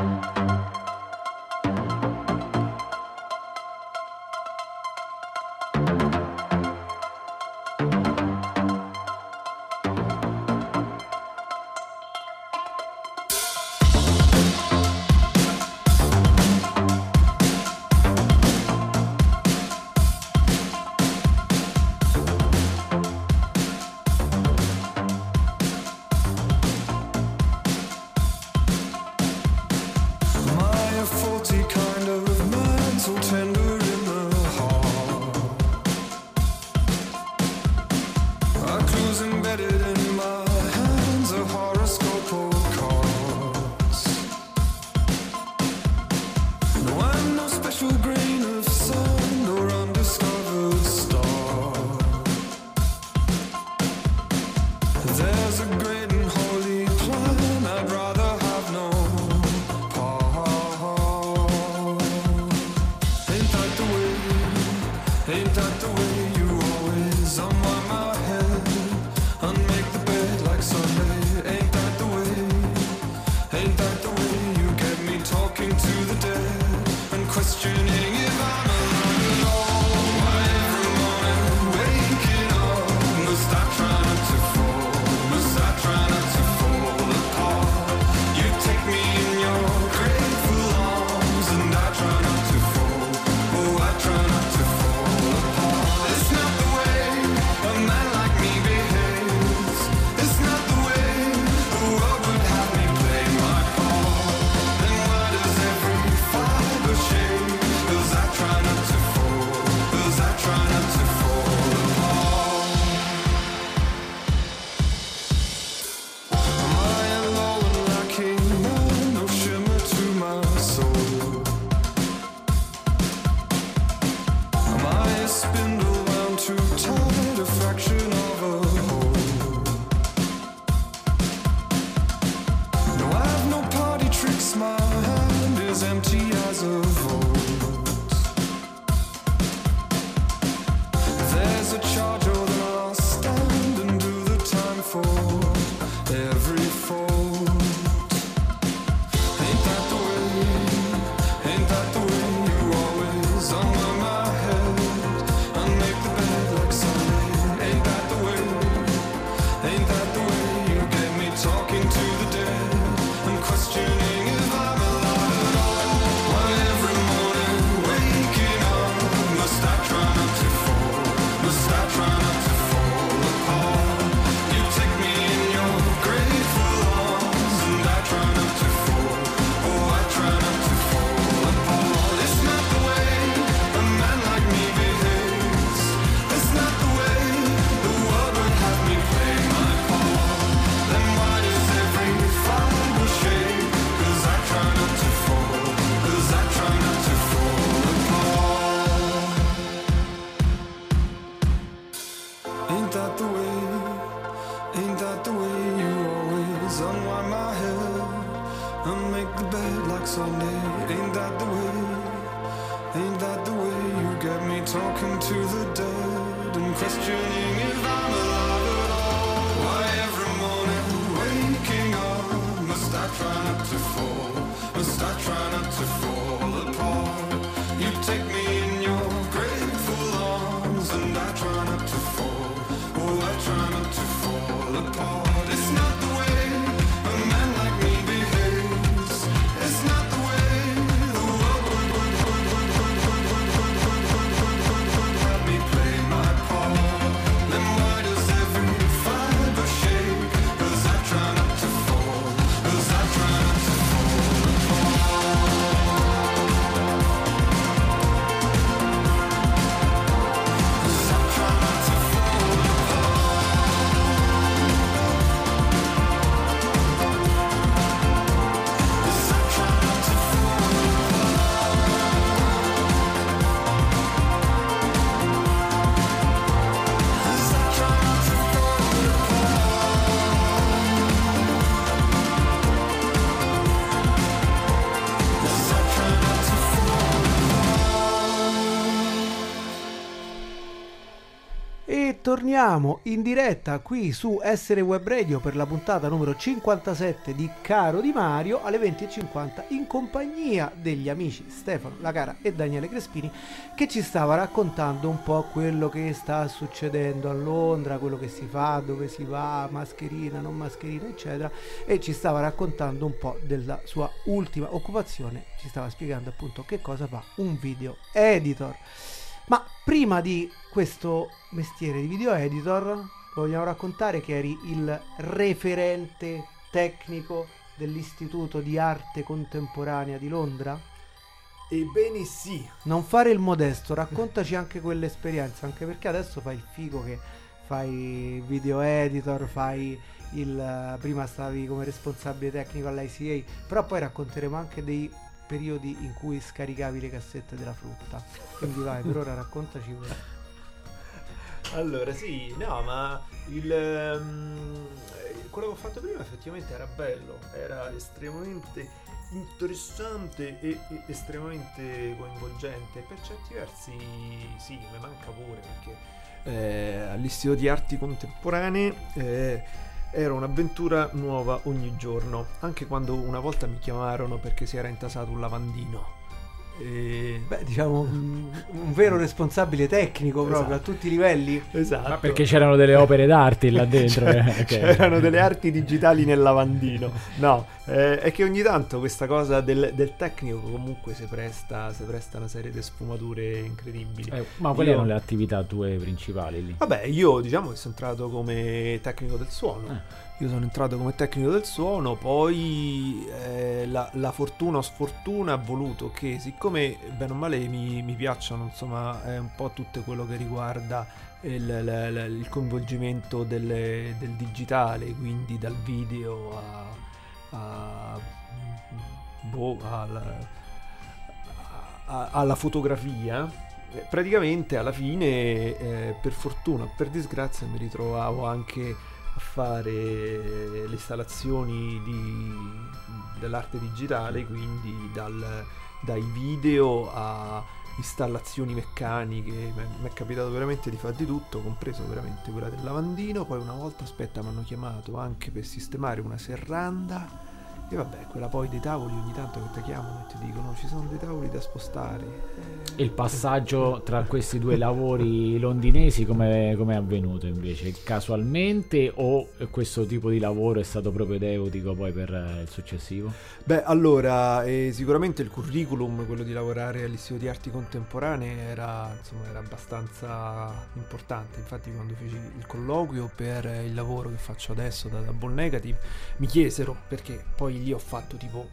[SPEAKER 2] ritorniamo in diretta qui su Essere Web Radio per la puntata numero 57 di Caro Di Mario alle 20.50 in compagnia degli amici Stefano Lacara e Daniele Crespini che ci stava raccontando un po' quello che sta succedendo a Londra, quello che si fa, dove si va, mascherina, non mascherina, eccetera e ci stava raccontando un po' della sua ultima occupazione, ci stava spiegando appunto che cosa fa un video editor. Ma prima di questo mestiere di video editor, vogliamo raccontare che eri il referente tecnico dell'Istituto di Arte Contemporanea di Londra?
[SPEAKER 3] Ebbene sì.
[SPEAKER 2] Non fare il modesto, raccontaci anche quell'esperienza, anche perché adesso fai il figo che fai video editor, fai il prima stavi come responsabile tecnico all'ICA, però poi racconteremo anche dei periodi in cui scaricavi le cassette della frutta. Quindi vai, per ora raccontaci pure.
[SPEAKER 3] Allora, sì, no, ma il, ehm, quello che ho fatto prima effettivamente era bello, era estremamente interessante e, e estremamente coinvolgente. Per certi versi, sì, mi manca pure perché eh, all'Istituto di Arti Contemporanee eh, era un'avventura nuova ogni giorno, anche quando una volta mi chiamarono perché si era intasato un lavandino. E...
[SPEAKER 2] Beh, diciamo un, un vero responsabile tecnico proprio
[SPEAKER 3] Esatto.
[SPEAKER 2] a tutti i livelli.
[SPEAKER 3] Esatto.
[SPEAKER 4] Ma perché c'erano delle opere d'arte là dentro?
[SPEAKER 3] C'è-
[SPEAKER 4] eh, ok.
[SPEAKER 3] C'erano delle arti digitali nel lavandino. No, eh, è che ogni tanto questa cosa del, del tecnico comunque si presta, si presta una serie di sfumature incredibili.
[SPEAKER 4] Eh, ma quali
[SPEAKER 3] Io-
[SPEAKER 4] erano le attività tue principali lì?
[SPEAKER 3] Vabbè, io diciamo che sono entrato come tecnico del suono. Io sono entrato come tecnico del suono, poi eh, la, la fortuna o sfortuna ha voluto che siccome bene o male mi, mi piacciono insomma eh, un po' tutto quello che riguarda il, l- l- il coinvolgimento delle- del digitale, quindi dal video a, a- boh, al- a- alla fotografia, eh, praticamente alla fine, eh, per fortuna per disgrazia, mi ritrovavo anche a fare le installazioni di- dell'arte digitale, quindi dal- dai video a installazioni meccaniche, mi è capitato veramente di fare di tutto, compreso veramente quella del lavandino, poi una volta, aspetta, mi hanno chiamato anche per sistemare una serranda e vabbè, quella poi dei tavoli ogni tanto che ti chiamano e ti dicono ci sono dei tavoli da spostare. Eh,
[SPEAKER 4] Il passaggio tra questi due lavori londinesi come è avvenuto invece? Casualmente o questo tipo di lavoro è stato propedeutico poi per eh, il successivo?
[SPEAKER 3] Beh, allora, eh, sicuramente il curriculum, quello di lavorare all'Istituto di Arti Contemporanee, era, insomma, era abbastanza importante. Infatti, quando feci il colloquio per il lavoro che faccio adesso da Double Negative, mi chiesero perché poi lì ho fatto tipo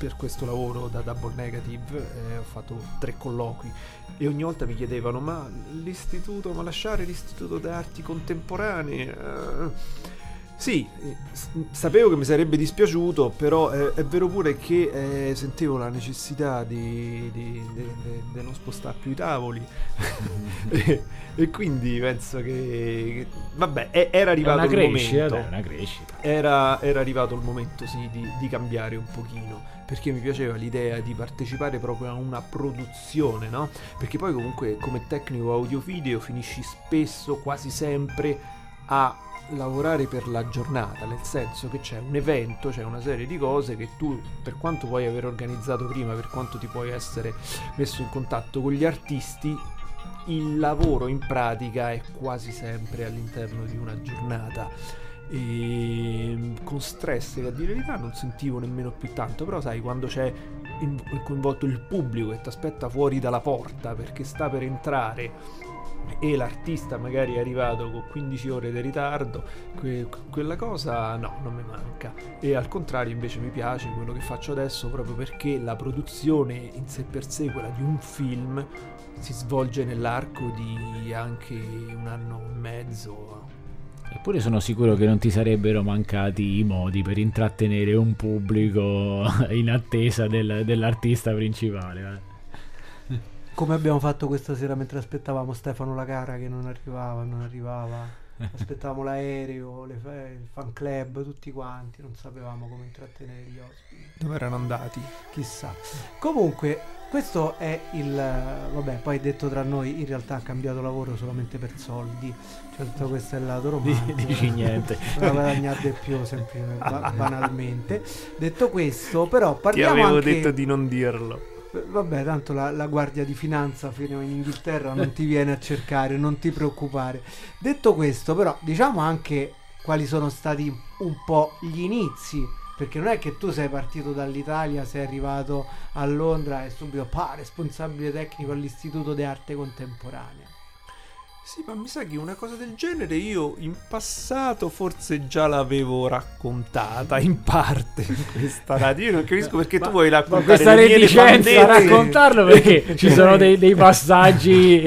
[SPEAKER 3] per questo lavoro da Double Negative eh, ho fatto tre colloqui e ogni volta mi chiedevano ma l'istituto, ma lasciare l'istituto d'arti contemporanee? Eh, sì, sapevo che mi sarebbe dispiaciuto, però eh, è vero pure che eh, sentivo la necessità di, di- di- di- non spostare più i tavoli e, e quindi penso che, che- vabbè, è- era arrivato il
[SPEAKER 4] crescita,
[SPEAKER 3] momento
[SPEAKER 4] è una crescita.
[SPEAKER 3] era, era arrivato il momento sì, di, di cambiare un pochino perché mi piaceva l'idea di partecipare proprio a una produzione no? perché poi comunque come tecnico audio video finisci spesso quasi sempre a lavorare per la giornata nel senso che c'è un evento c'è una serie di cose che tu per quanto puoi aver organizzato prima per quanto ti puoi essere messo in contatto con gli artisti il lavoro in pratica è quasi sempre all'interno di una giornata. E con stress che a dire verità non sentivo nemmeno più tanto però sai quando c'è in- coinvolto il pubblico che ti aspetta fuori dalla porta perché sta per entrare e l'artista magari è arrivato con 15 ore di ritardo que- quella cosa no non mi manca e al contrario invece mi piace quello che faccio adesso proprio perché la produzione in sé per sé quella di un film si svolge nell'arco di anche un anno e mezzo
[SPEAKER 4] Eppure sono sicuro che non ti sarebbero mancati i modi per intrattenere un pubblico in attesa del- dell'artista principale. eh.
[SPEAKER 2] Come abbiamo fatto questa sera mentre aspettavamo Stefano Lacara che non arrivava, non arrivava. aspettavamo l'aereo, le il fan club, tutti quanti, non sapevamo come intrattenere gli ospiti.
[SPEAKER 3] Dove erano andati?
[SPEAKER 2] Chissà. Comunque, questo è il. Vabbè, poi detto tra noi, in realtà ha cambiato lavoro solamente per soldi. Cioè, tutto questo è il lato romantico.
[SPEAKER 4] dici niente.
[SPEAKER 2] Non guadagnare di più, ba- banalmente. Detto questo, però
[SPEAKER 3] Ti
[SPEAKER 2] parliamo
[SPEAKER 3] avevo
[SPEAKER 2] anche.
[SPEAKER 3] detto di non dirlo.
[SPEAKER 2] Vabbè, tanto la, la guardia di finanza fino in Inghilterra non ti viene a cercare, non ti preoccupare. Detto questo, però, diciamo anche quali sono stati un po' gli inizi. Perché non è che tu sei partito dall'Italia, sei arrivato a Londra e subito, pa, responsabile tecnico all'Istituto di Arte Contemporanea.
[SPEAKER 3] Sì, ma mi sa che una cosa del genere io in passato forse già l'avevo raccontata in parte in questa radio. Io non capisco perché tu vuoi
[SPEAKER 4] Ma
[SPEAKER 3] raccontare
[SPEAKER 4] questa reticenza a raccontarlo perché ci sono dei, dei passaggi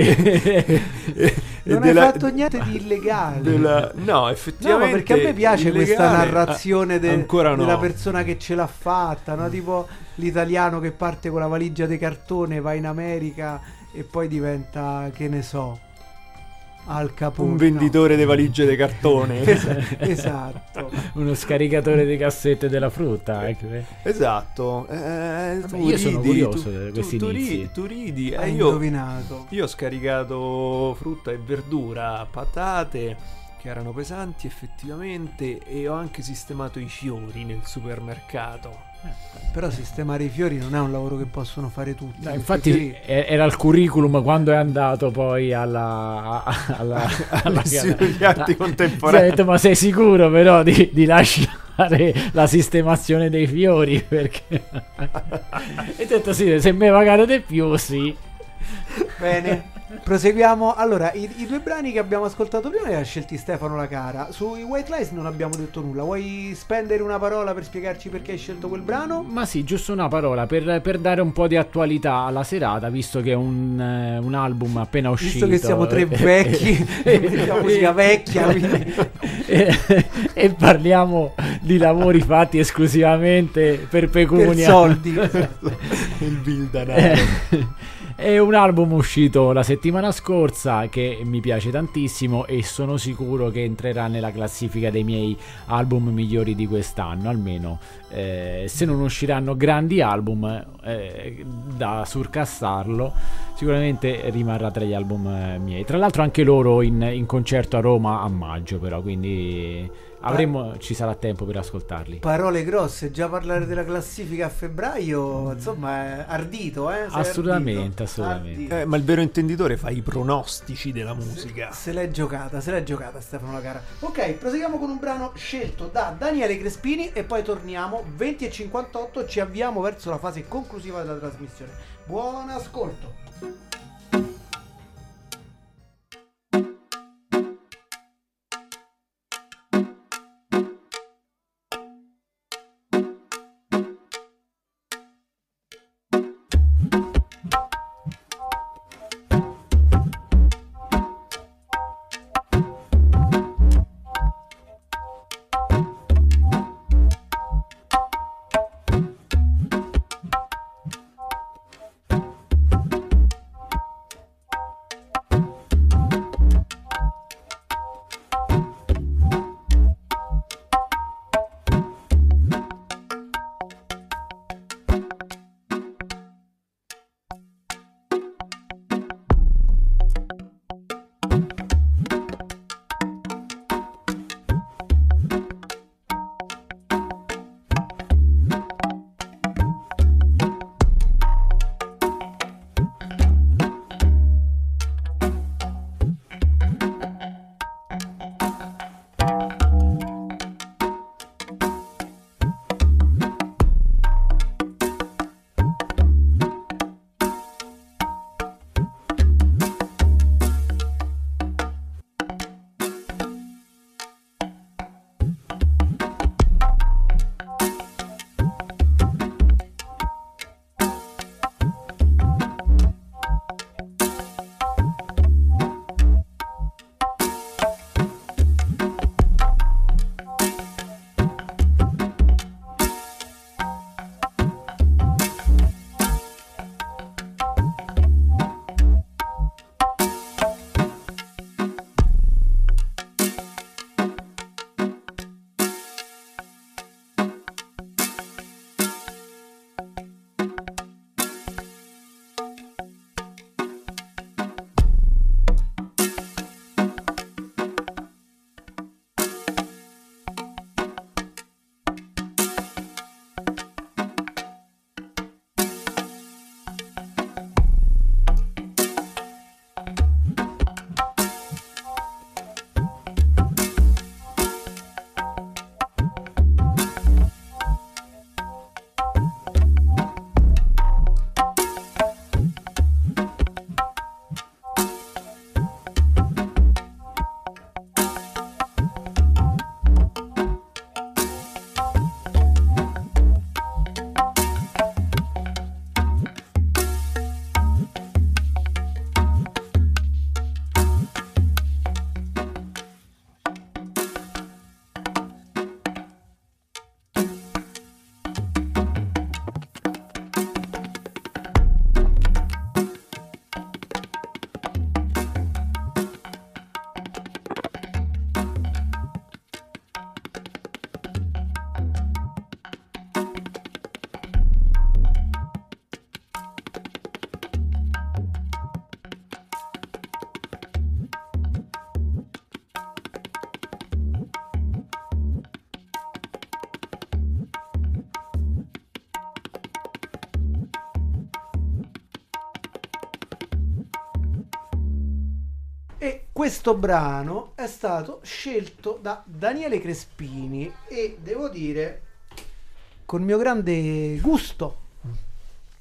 [SPEAKER 2] Non
[SPEAKER 3] della-
[SPEAKER 2] hai fatto niente di illegale.
[SPEAKER 3] della- No,
[SPEAKER 2] No,
[SPEAKER 3] effettivamente.
[SPEAKER 2] ma perché a me piace questa
[SPEAKER 3] illegale,
[SPEAKER 2] narrazione de-
[SPEAKER 3] no.
[SPEAKER 2] della persona che ce l'ha fatta, no? tipo l'italiano che parte con la valigia di cartone, va in America e poi diventa, che ne so, Al Capone.
[SPEAKER 3] un venditore di valigie di cartone.
[SPEAKER 2] Es- esatto.
[SPEAKER 4] uno scaricatore di cassette della frutta. ecco, eh.
[SPEAKER 3] Esatto. Eh, tu
[SPEAKER 4] io sono
[SPEAKER 3] ridi,
[SPEAKER 4] curioso
[SPEAKER 3] tu-
[SPEAKER 4] di questi
[SPEAKER 3] tu
[SPEAKER 4] inizi.
[SPEAKER 3] tu ridi. eh,
[SPEAKER 2] Hai
[SPEAKER 3] io,
[SPEAKER 2] indovinato.
[SPEAKER 3] io ho scaricato frutta e verdura, patate che erano pesanti effettivamente e ho anche sistemato i fiori nel supermercato.
[SPEAKER 2] Però sistemare i fiori non è un lavoro che possono fare tutti.
[SPEAKER 4] No, infatti
[SPEAKER 2] fiori-
[SPEAKER 4] era il curriculum quando è andato poi alla, alla, alla sì, ho detto, ma sei sicuro però di, di lasciare la sistemazione dei fiori? Perché e ho detto sì se mi pagate di più sì.
[SPEAKER 2] Bene, proseguiamo. Allora, i, i due brani che abbiamo ascoltato prima li ha scelti Stefano La Cara. Sui White Lies non abbiamo detto nulla. Vuoi spendere una parola per spiegarci perché hai scelto quel brano?
[SPEAKER 4] Ma sì, giusto una parola per, per dare un po' di attualità alla serata, visto che è un, eh, un album appena uscito.
[SPEAKER 2] Visto che siamo tre vecchi, mettiamo musica vecchia. quindi-
[SPEAKER 4] e, e parliamo di lavori fatti esclusivamente per pecunia.
[SPEAKER 2] per soldi.
[SPEAKER 3] Il Bill danaro.
[SPEAKER 4] Eh, È un album uscito la settimana scorsa che mi piace tantissimo e sono sicuro che entrerà nella classifica dei miei album migliori di quest'anno, almeno eh, se non usciranno grandi album eh, da surcassarlo, sicuramente rimarrà tra gli album eh, miei. Tra l'altro anche loro in, in concerto a Roma a maggio, però, quindi avremo, ci sarà tempo per ascoltarli.
[SPEAKER 2] Parole grosse, già parlare della classifica a febbraio, insomma, è ardito, eh? Sei
[SPEAKER 4] Assolutamente,
[SPEAKER 2] ardito.
[SPEAKER 4] assolutamente.
[SPEAKER 2] Ardito.
[SPEAKER 3] Eh, ma il vero intenditore fa i pronostici della musica.
[SPEAKER 2] Se l'è giocata, se l'è giocata Stefano Lacara. Ok, proseguiamo con un brano scelto da Daniele Crespini e poi torniamo 20 e 58, ci avviamo verso la fase conclusiva della trasmissione. Buon ascolto. Questo brano è stato scelto da Daniele Crespini e devo dire con mio grande gusto.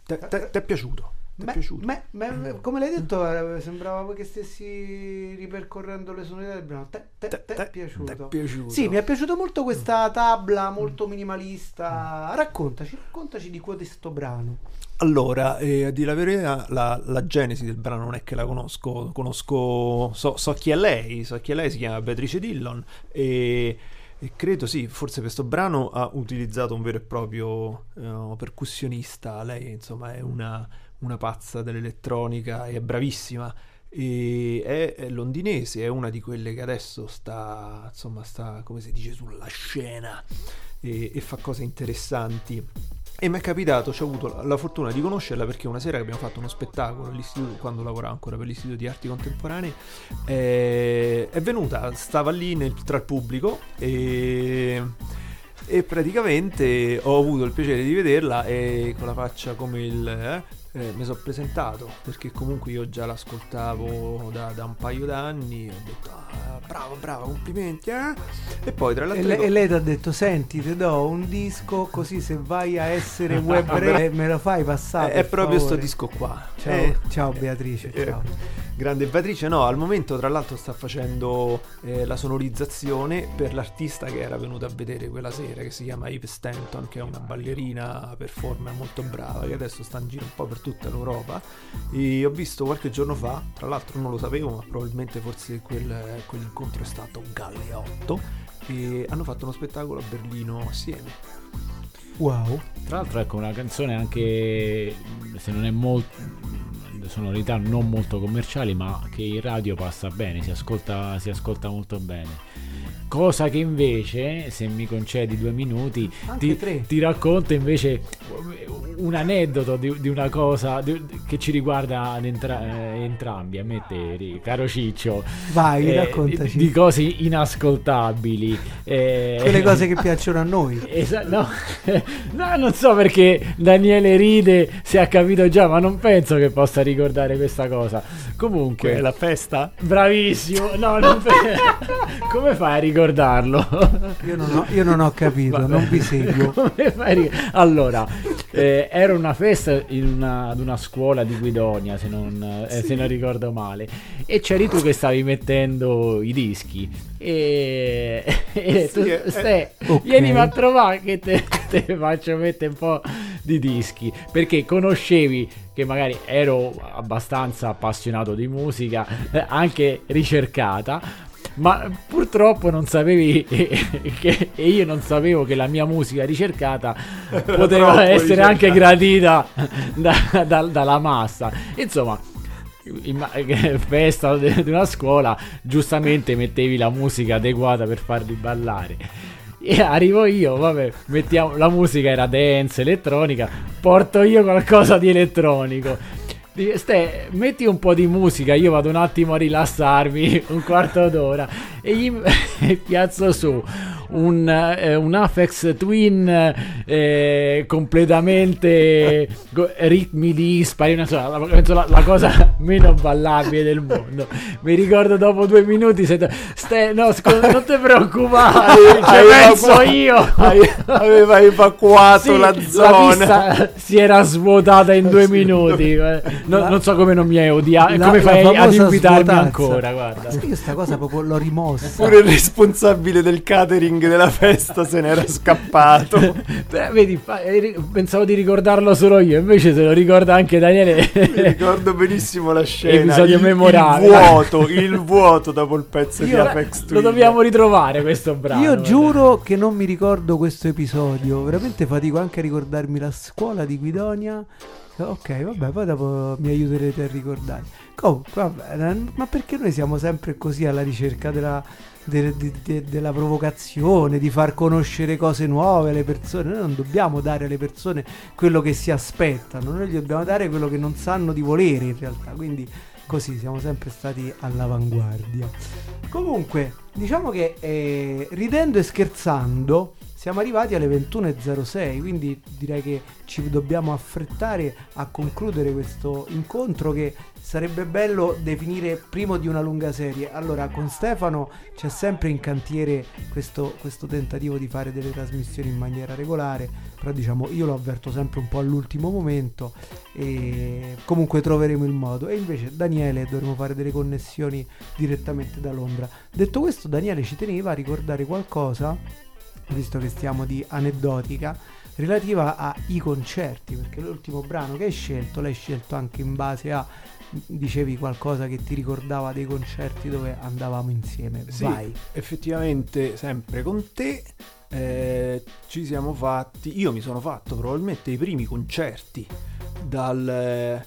[SPEAKER 3] Ti è piaciuto? Ti è piaciuto?
[SPEAKER 2] me- me- come l'hai detto, eh, sembrava che stessi ripercorrendo le sonorità del brano. Te è piaciuto?
[SPEAKER 3] piaciuto?
[SPEAKER 2] Sì, mi è piaciuto molto questa tabla molto minimalista. Raccontaci, raccontaci di questo brano.
[SPEAKER 3] Allora, eh, a dire la verità, la, la genesi del brano non è che la conosco, conosco, so, so chi è lei, so chi è lei, si chiama Beatrice Dillon e, e credo sì, forse questo brano ha utilizzato un vero e proprio eh, percussionista, lei insomma è una, una pazza dell'elettronica e è bravissima. E è, è londinese, è una di quelle che adesso sta, insomma, sta, come si dice, sulla scena e, e fa cose interessanti. E mi è capitato, ho avuto la, fortuna di conoscerla perché una sera che abbiamo fatto uno spettacolo all'istituto, quando lavoravo ancora per l'Istituto di Arti Contemporanee, eh, è venuta, stava lì nel- tra il pubblico e, e praticamente ho avuto il piacere di vederla e con la faccia come il... eh, eh, mi sono presentato perché comunque io già l'ascoltavo da, da un paio d'anni ho detto "Ah, bravo bravo complimenti eh?" e poi tra
[SPEAKER 2] E,
[SPEAKER 3] l'altro
[SPEAKER 2] le-
[SPEAKER 3] dico-
[SPEAKER 2] e lei ti ha detto: Senti, ti do un disco così se vai a essere web re, me lo fai passare.
[SPEAKER 3] è, è proprio sto
[SPEAKER 2] favore?"
[SPEAKER 3] disco qua
[SPEAKER 2] Ciao,
[SPEAKER 3] Eh,
[SPEAKER 2] ciao Beatrice.
[SPEAKER 3] eh,
[SPEAKER 2] ciao.
[SPEAKER 3] Grande Beatrice no al momento tra l'altro sta facendo eh, la sonorizzazione per l'artista che era venuta a vedere quella sera che si chiama Eve Stanton che è una ballerina performer molto brava che adesso sta in giro un po' per tutta l'Europa e ho visto qualche giorno fa tra l'altro non lo sapevo ma probabilmente forse quel, quell'incontro è stato Galeotto e hanno fatto uno spettacolo a Berlino assieme
[SPEAKER 2] Wow.
[SPEAKER 4] Tra l'altro, ecco, una canzone anche se non è molto sonorità non molto commerciali, ma che in radio passa bene, si ascolta, si ascolta molto bene. Cosa che invece, se mi concedi due minuti, ti, ti racconto invece un aneddoto di, di una cosa di- che ci riguarda ad entra- eh, entrambi, a me te, caro Ciccio.
[SPEAKER 2] Vai,
[SPEAKER 4] Eh,
[SPEAKER 2] raccontaci.
[SPEAKER 4] Di, cose inascoltabili. eh,
[SPEAKER 2] Quelle cose che piacciono a noi.
[SPEAKER 4] Esa- no, no, non so perché Daniele ride se ha capito già, ma non penso che possa ricordare questa cosa. Comunque,
[SPEAKER 3] la festa?
[SPEAKER 4] bravissimo. No, non pe- come fai a ricordarlo?
[SPEAKER 2] Io non ho, io non ho capito,
[SPEAKER 4] Vabbè.
[SPEAKER 2] non vi seguo.
[SPEAKER 4] Fai allora, eh, era una festa in una, ad una scuola di Guidonia, se non, eh, se non ricordo male, e c'eri tu che stavi mettendo i dischi. E, e
[SPEAKER 3] Sì,
[SPEAKER 4] tu,
[SPEAKER 3] eh,
[SPEAKER 4] Ste,
[SPEAKER 2] ok.
[SPEAKER 4] vienimi a trovare che te, te faccio mettere un po' di dischi perché conoscevi che magari ero abbastanza appassionato di musica, eh, anche ricercata. Ma purtroppo non sapevi che, e io non sapevo che la mia musica ricercata poteva essere
[SPEAKER 3] ricercata.
[SPEAKER 4] anche gradita da- da- dalla massa. Insomma, in festa di una scuola, giustamente mettevi la musica adeguata per farli ballare. E arrivo io, vabbè, mettiamo la musica era dance, elettronica, porto io qualcosa di elettronico. Ste, metti un po' di musica, io vado un attimo a rilassarmi, un quarto d'ora, e gli piazzo su un, eh, un Apex Twin eh, completamente go- ritmi dispari, non so, la, penso la, la cosa meno ballabile del mondo. Mi ricordo dopo due minuti, sento, Ste, no, scusa, non ti preoccupare, ci penso io.
[SPEAKER 3] aveva evacuato
[SPEAKER 4] Sì,
[SPEAKER 3] la zona
[SPEAKER 4] pista si era svuotata in due minuti. eh. No-
[SPEAKER 2] La-
[SPEAKER 4] non so come non mi hai odiato.
[SPEAKER 2] La-
[SPEAKER 4] come
[SPEAKER 2] la
[SPEAKER 4] fai ad invitarmi
[SPEAKER 2] svuotazza.
[SPEAKER 4] ancora? Guarda.
[SPEAKER 2] Io sta cosa proprio l'ho rimossa.
[SPEAKER 3] Pure il responsabile del catering della festa se n'era scappato.
[SPEAKER 4] Beh, vedi, fa- eh, pensavo di ricordarlo solo io, invece se lo ricorda anche Daniele.
[SPEAKER 3] Mi ricordo benissimo la scena.
[SPEAKER 4] Episodio
[SPEAKER 3] il,
[SPEAKER 4] memorabile.
[SPEAKER 3] Il vuoto, il vuoto dopo il pezzo di
[SPEAKER 2] Io-
[SPEAKER 3] Apex
[SPEAKER 4] lo
[SPEAKER 3] Twin.
[SPEAKER 4] dobbiamo ritrovare questo brano.
[SPEAKER 2] Io
[SPEAKER 4] guarda.
[SPEAKER 2] giuro che non mi ricordo questo episodio. Veramente fatico anche a ricordarmi la scuola di Guidonia. Ok, vabbè, poi dopo mi aiuterete a ricordare. Comunque, vabbè, ma perché noi siamo sempre così alla ricerca della, de- de- de- della provocazione, di far conoscere cose nuove alle persone? Noi non dobbiamo dare alle persone quello che si aspettano, noi gli dobbiamo dare quello che non sanno di volere in realtà. Quindi così siamo sempre stati all'avanguardia. Comunque, diciamo che eh, ridendo e scherzando siamo arrivati alle 21.06, quindi direi che ci dobbiamo affrettare a concludere questo incontro che sarebbe bello definire primo di una lunga serie. Allora, con Stefano c'è sempre in cantiere questo, questo tentativo di fare delle trasmissioni in maniera regolare, però diciamo io lo avverto sempre un po' all'ultimo momento e comunque troveremo il modo. E invece Daniele dovremo fare delle connessioni direttamente da Londra. Detto questo, Daniele ci teneva a ricordare qualcosa, visto che stiamo di aneddotica, relativa ai concerti, perché l'ultimo brano che hai scelto l'hai scelto anche in base a dicevi qualcosa che ti ricordava dei concerti dove andavamo insieme.
[SPEAKER 3] Sì,
[SPEAKER 2] Vai.
[SPEAKER 3] effettivamente sempre con te eh, ci siamo fatti, io mi sono fatto probabilmente i primi concerti dal, eh,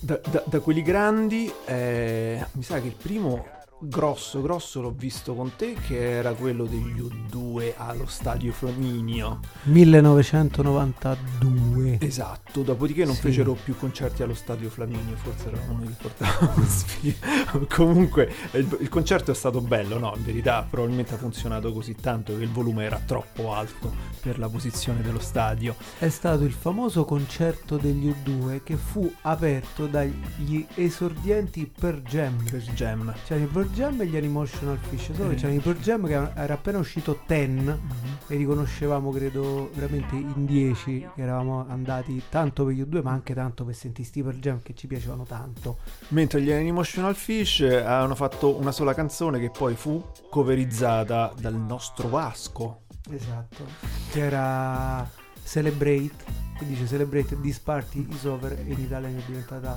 [SPEAKER 3] da, da- da quelli grandi, eh, mi sa che il primo grosso grosso l'ho visto con te che era quello degli U2 allo stadio Flaminio.
[SPEAKER 2] 1992.
[SPEAKER 3] Esatto, dopodiché non
[SPEAKER 2] Sì.
[SPEAKER 3] fecero più concerti allo stadio Flaminio, forse eravamo noi che portavamo sfiga. Comunque il, il concerto è stato bello, no? In verità probabilmente ha funzionato così tanto che il volume era troppo alto per la posizione dello stadio.
[SPEAKER 2] È stato il famoso concerto degli U2 che fu aperto dagli esordienti per Jam.
[SPEAKER 3] Per Jam.
[SPEAKER 2] C'erano i Pearl Jam e gli Animational Fish. Solo che
[SPEAKER 3] Eh.
[SPEAKER 2] c'erano i Pearl Jam che era appena uscito Ten e li conoscevamo credo veramente in 10 che eravamo andati tanto per gli U2 ma anche tanto per sentire sti Pearl Jam che ci piacevano tanto.
[SPEAKER 3] Mentre gli Emotional Fish avevano fatto una sola canzone che poi fu coverizzata dal nostro Vasco.
[SPEAKER 2] Esatto. Che era Celebrate. Che dice Celebrate This Party is over e in italiano è diventata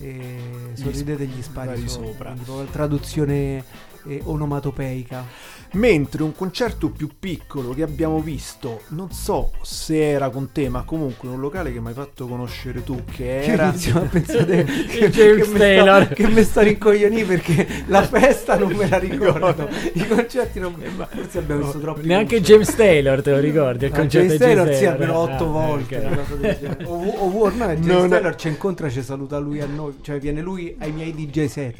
[SPEAKER 2] eh, Sorridete gli spari sopra.
[SPEAKER 3] sopra.
[SPEAKER 2] Quindi traduzione eh, onomatopeica.
[SPEAKER 3] Mentre un concerto più piccolo che abbiamo visto, non so se era con te, ma comunque in un locale che mi hai fatto conoscere tu, che era...
[SPEAKER 2] a pensare che,
[SPEAKER 4] James
[SPEAKER 2] che, mi
[SPEAKER 4] Taylor.
[SPEAKER 2] sta, che mi sta rincoglionì perché la festa non me la ricordo, i concerti non me Forse abbiamo visto troppi
[SPEAKER 4] Neanche
[SPEAKER 2] concerti.
[SPEAKER 4] James Taylor te lo ricordi? Il
[SPEAKER 2] Ah,
[SPEAKER 4] concerto
[SPEAKER 2] James
[SPEAKER 4] di
[SPEAKER 2] Taylor
[SPEAKER 4] James
[SPEAKER 2] sì,
[SPEAKER 4] Taylor.
[SPEAKER 2] almeno
[SPEAKER 4] Ah,
[SPEAKER 2] otto volte del genere. o, o, ormai James
[SPEAKER 3] Non-
[SPEAKER 2] Taylor ci incontra ci saluta lui a noi cioè viene lui ai miei DJ set.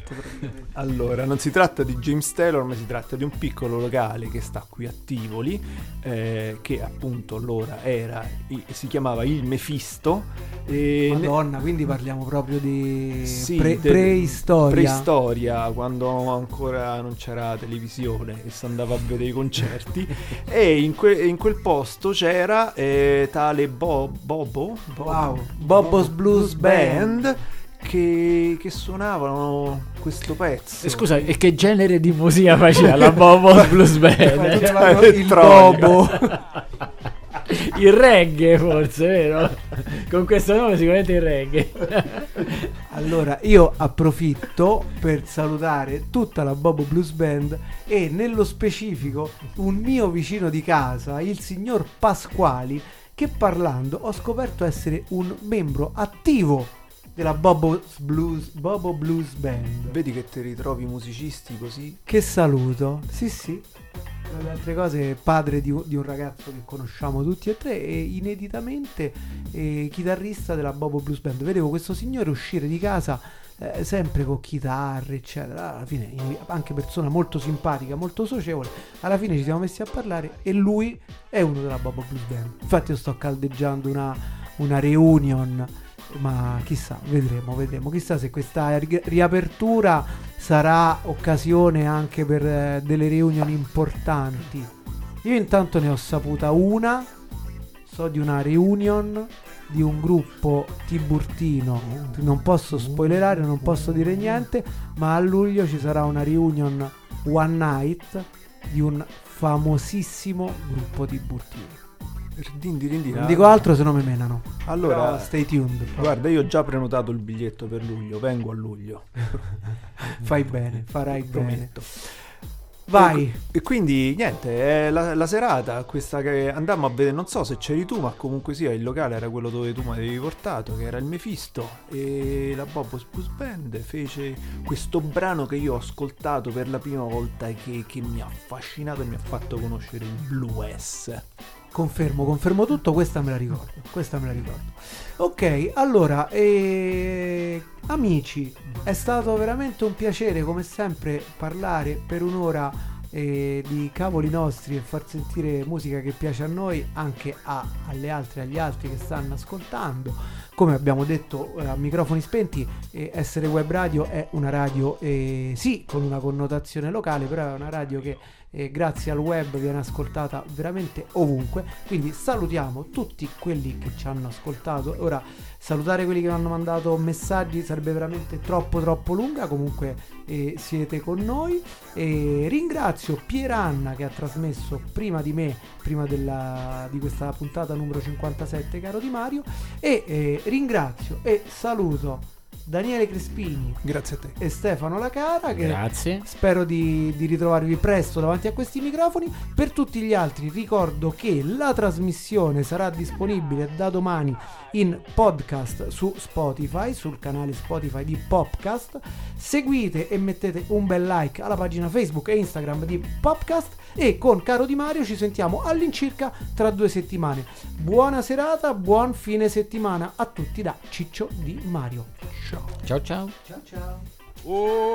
[SPEAKER 3] Allora, non si tratta di James Taylor, ma si tratta di un piccolo locale che sta qui a Tivoli, eh, che appunto allora era, si chiamava il Mefisto. E ne-
[SPEAKER 2] Madonna quindi parliamo proprio di
[SPEAKER 3] Sì,
[SPEAKER 2] pre- preistoria
[SPEAKER 3] Preistoria, quando ancora non c'era televisione e si andava a vedere i concerti. e in, que- in quel posto c'era eh, tale Bo- Bobo,
[SPEAKER 2] Wow, Bobos Blues Band.
[SPEAKER 3] Che, che suonavano questo pezzo.
[SPEAKER 4] E scusa, e che genere di musica faceva la Bobo Blues Band?
[SPEAKER 2] Facevano il. Bobo
[SPEAKER 4] Il reggae forse, vero? Con questo nome sicuramente il reggae.
[SPEAKER 2] Allora, io approfitto per salutare tutta la Bobo Blues Band e nello specifico un mio vicino di casa, il signor Pasquali, che parlando ho scoperto essere un membro attivo della Bobo Blues, Bobo Blues Band.
[SPEAKER 3] Vedi che ti ritrovi musicisti così?
[SPEAKER 2] Che saluto. Sì, sì. Tra le altre cose, padre di, un- di un ragazzo che conosciamo tutti e tre e ineditamente eh, chitarrista della Bobo Blues Band. Vedevo questo signore uscire di casa eh, sempre con chitarre, eccetera. Alla fine, anche persona molto simpatica, molto socievole. Alla fine ci siamo messi a parlare e lui è uno della Bobo Blues Band. Infatti, io sto caldeggiando una, una reunion. Ma chissà, vedremo, vedremo. Chissà se questa ri- riapertura sarà occasione anche per eh, delle riunioni importanti. Io intanto ne ho saputa una, so di una reunion di un gruppo tiburtino, non posso spoilerare, non posso dire niente, ma a luglio ci sarà una reunion one night di un famosissimo gruppo tiburtino.
[SPEAKER 3] Rindindi, rindindi.
[SPEAKER 2] Non dico altro se no mi menano.
[SPEAKER 3] Allora,
[SPEAKER 2] Però stay tuned.
[SPEAKER 3] guarda, io ho già prenotato il biglietto per luglio, vengo a luglio.
[SPEAKER 2] Fai bene, farai bene.
[SPEAKER 3] Prometto.
[SPEAKER 2] Vai.
[SPEAKER 3] E quindi niente, è la, la serata, questa che andammo a vedere, non so se c'eri tu, ma comunque sia il locale era quello dove tu mi avevi portato, che era il Mefisto, e la Bobos Blues Band fece questo brano che io ho ascoltato per la prima volta e che, che mi ha affascinato e mi ha fatto conoscere il blues.
[SPEAKER 2] Confermo, confermo tutto, questa me la ricordo. Questa me la ricordo. Ok, allora, eh, amici, è stato veramente un piacere come sempre parlare per un'ora eh, di cavoli nostri e far sentire musica che piace a noi anche a- alle altre, agli altri che stanno ascoltando. Come abbiamo detto eh, a microfoni spenti, eh, essere web radio è una radio eh, sì con una connotazione locale, però è una radio che eh, grazie al web viene ascoltata veramente ovunque. Quindi salutiamo tutti quelli che ci hanno ascoltato. Ora salutare quelli che hanno mandato messaggi sarebbe veramente troppo troppo lunga. Comunque eh, siete con noi. E ringrazio Pieranna che ha trasmesso prima di me, prima della- di questa puntata numero 57, caro Di Mario. E eh, ringrazio e saluto Daniele Crespini.
[SPEAKER 8] Grazie a te.
[SPEAKER 2] E Stefano Lacara che
[SPEAKER 4] Grazie.
[SPEAKER 2] Spero di, di ritrovarvi presto davanti a questi microfoni. Per tutti gli altri ricordo che la trasmissione sarà disponibile da domani in podcast su Spotify, sul canale Spotify di Popcast. Seguite e mettete un bel like alla pagina Facebook e Instagram di Popcast e con Caro Di Mario ci sentiamo all'incirca tra due settimane. Buona serata, buon fine settimana a tutti da Ciccio Di Mario.
[SPEAKER 8] Ciao.
[SPEAKER 4] Ciao ciao.
[SPEAKER 2] Ciao ciao.
[SPEAKER 9] Oh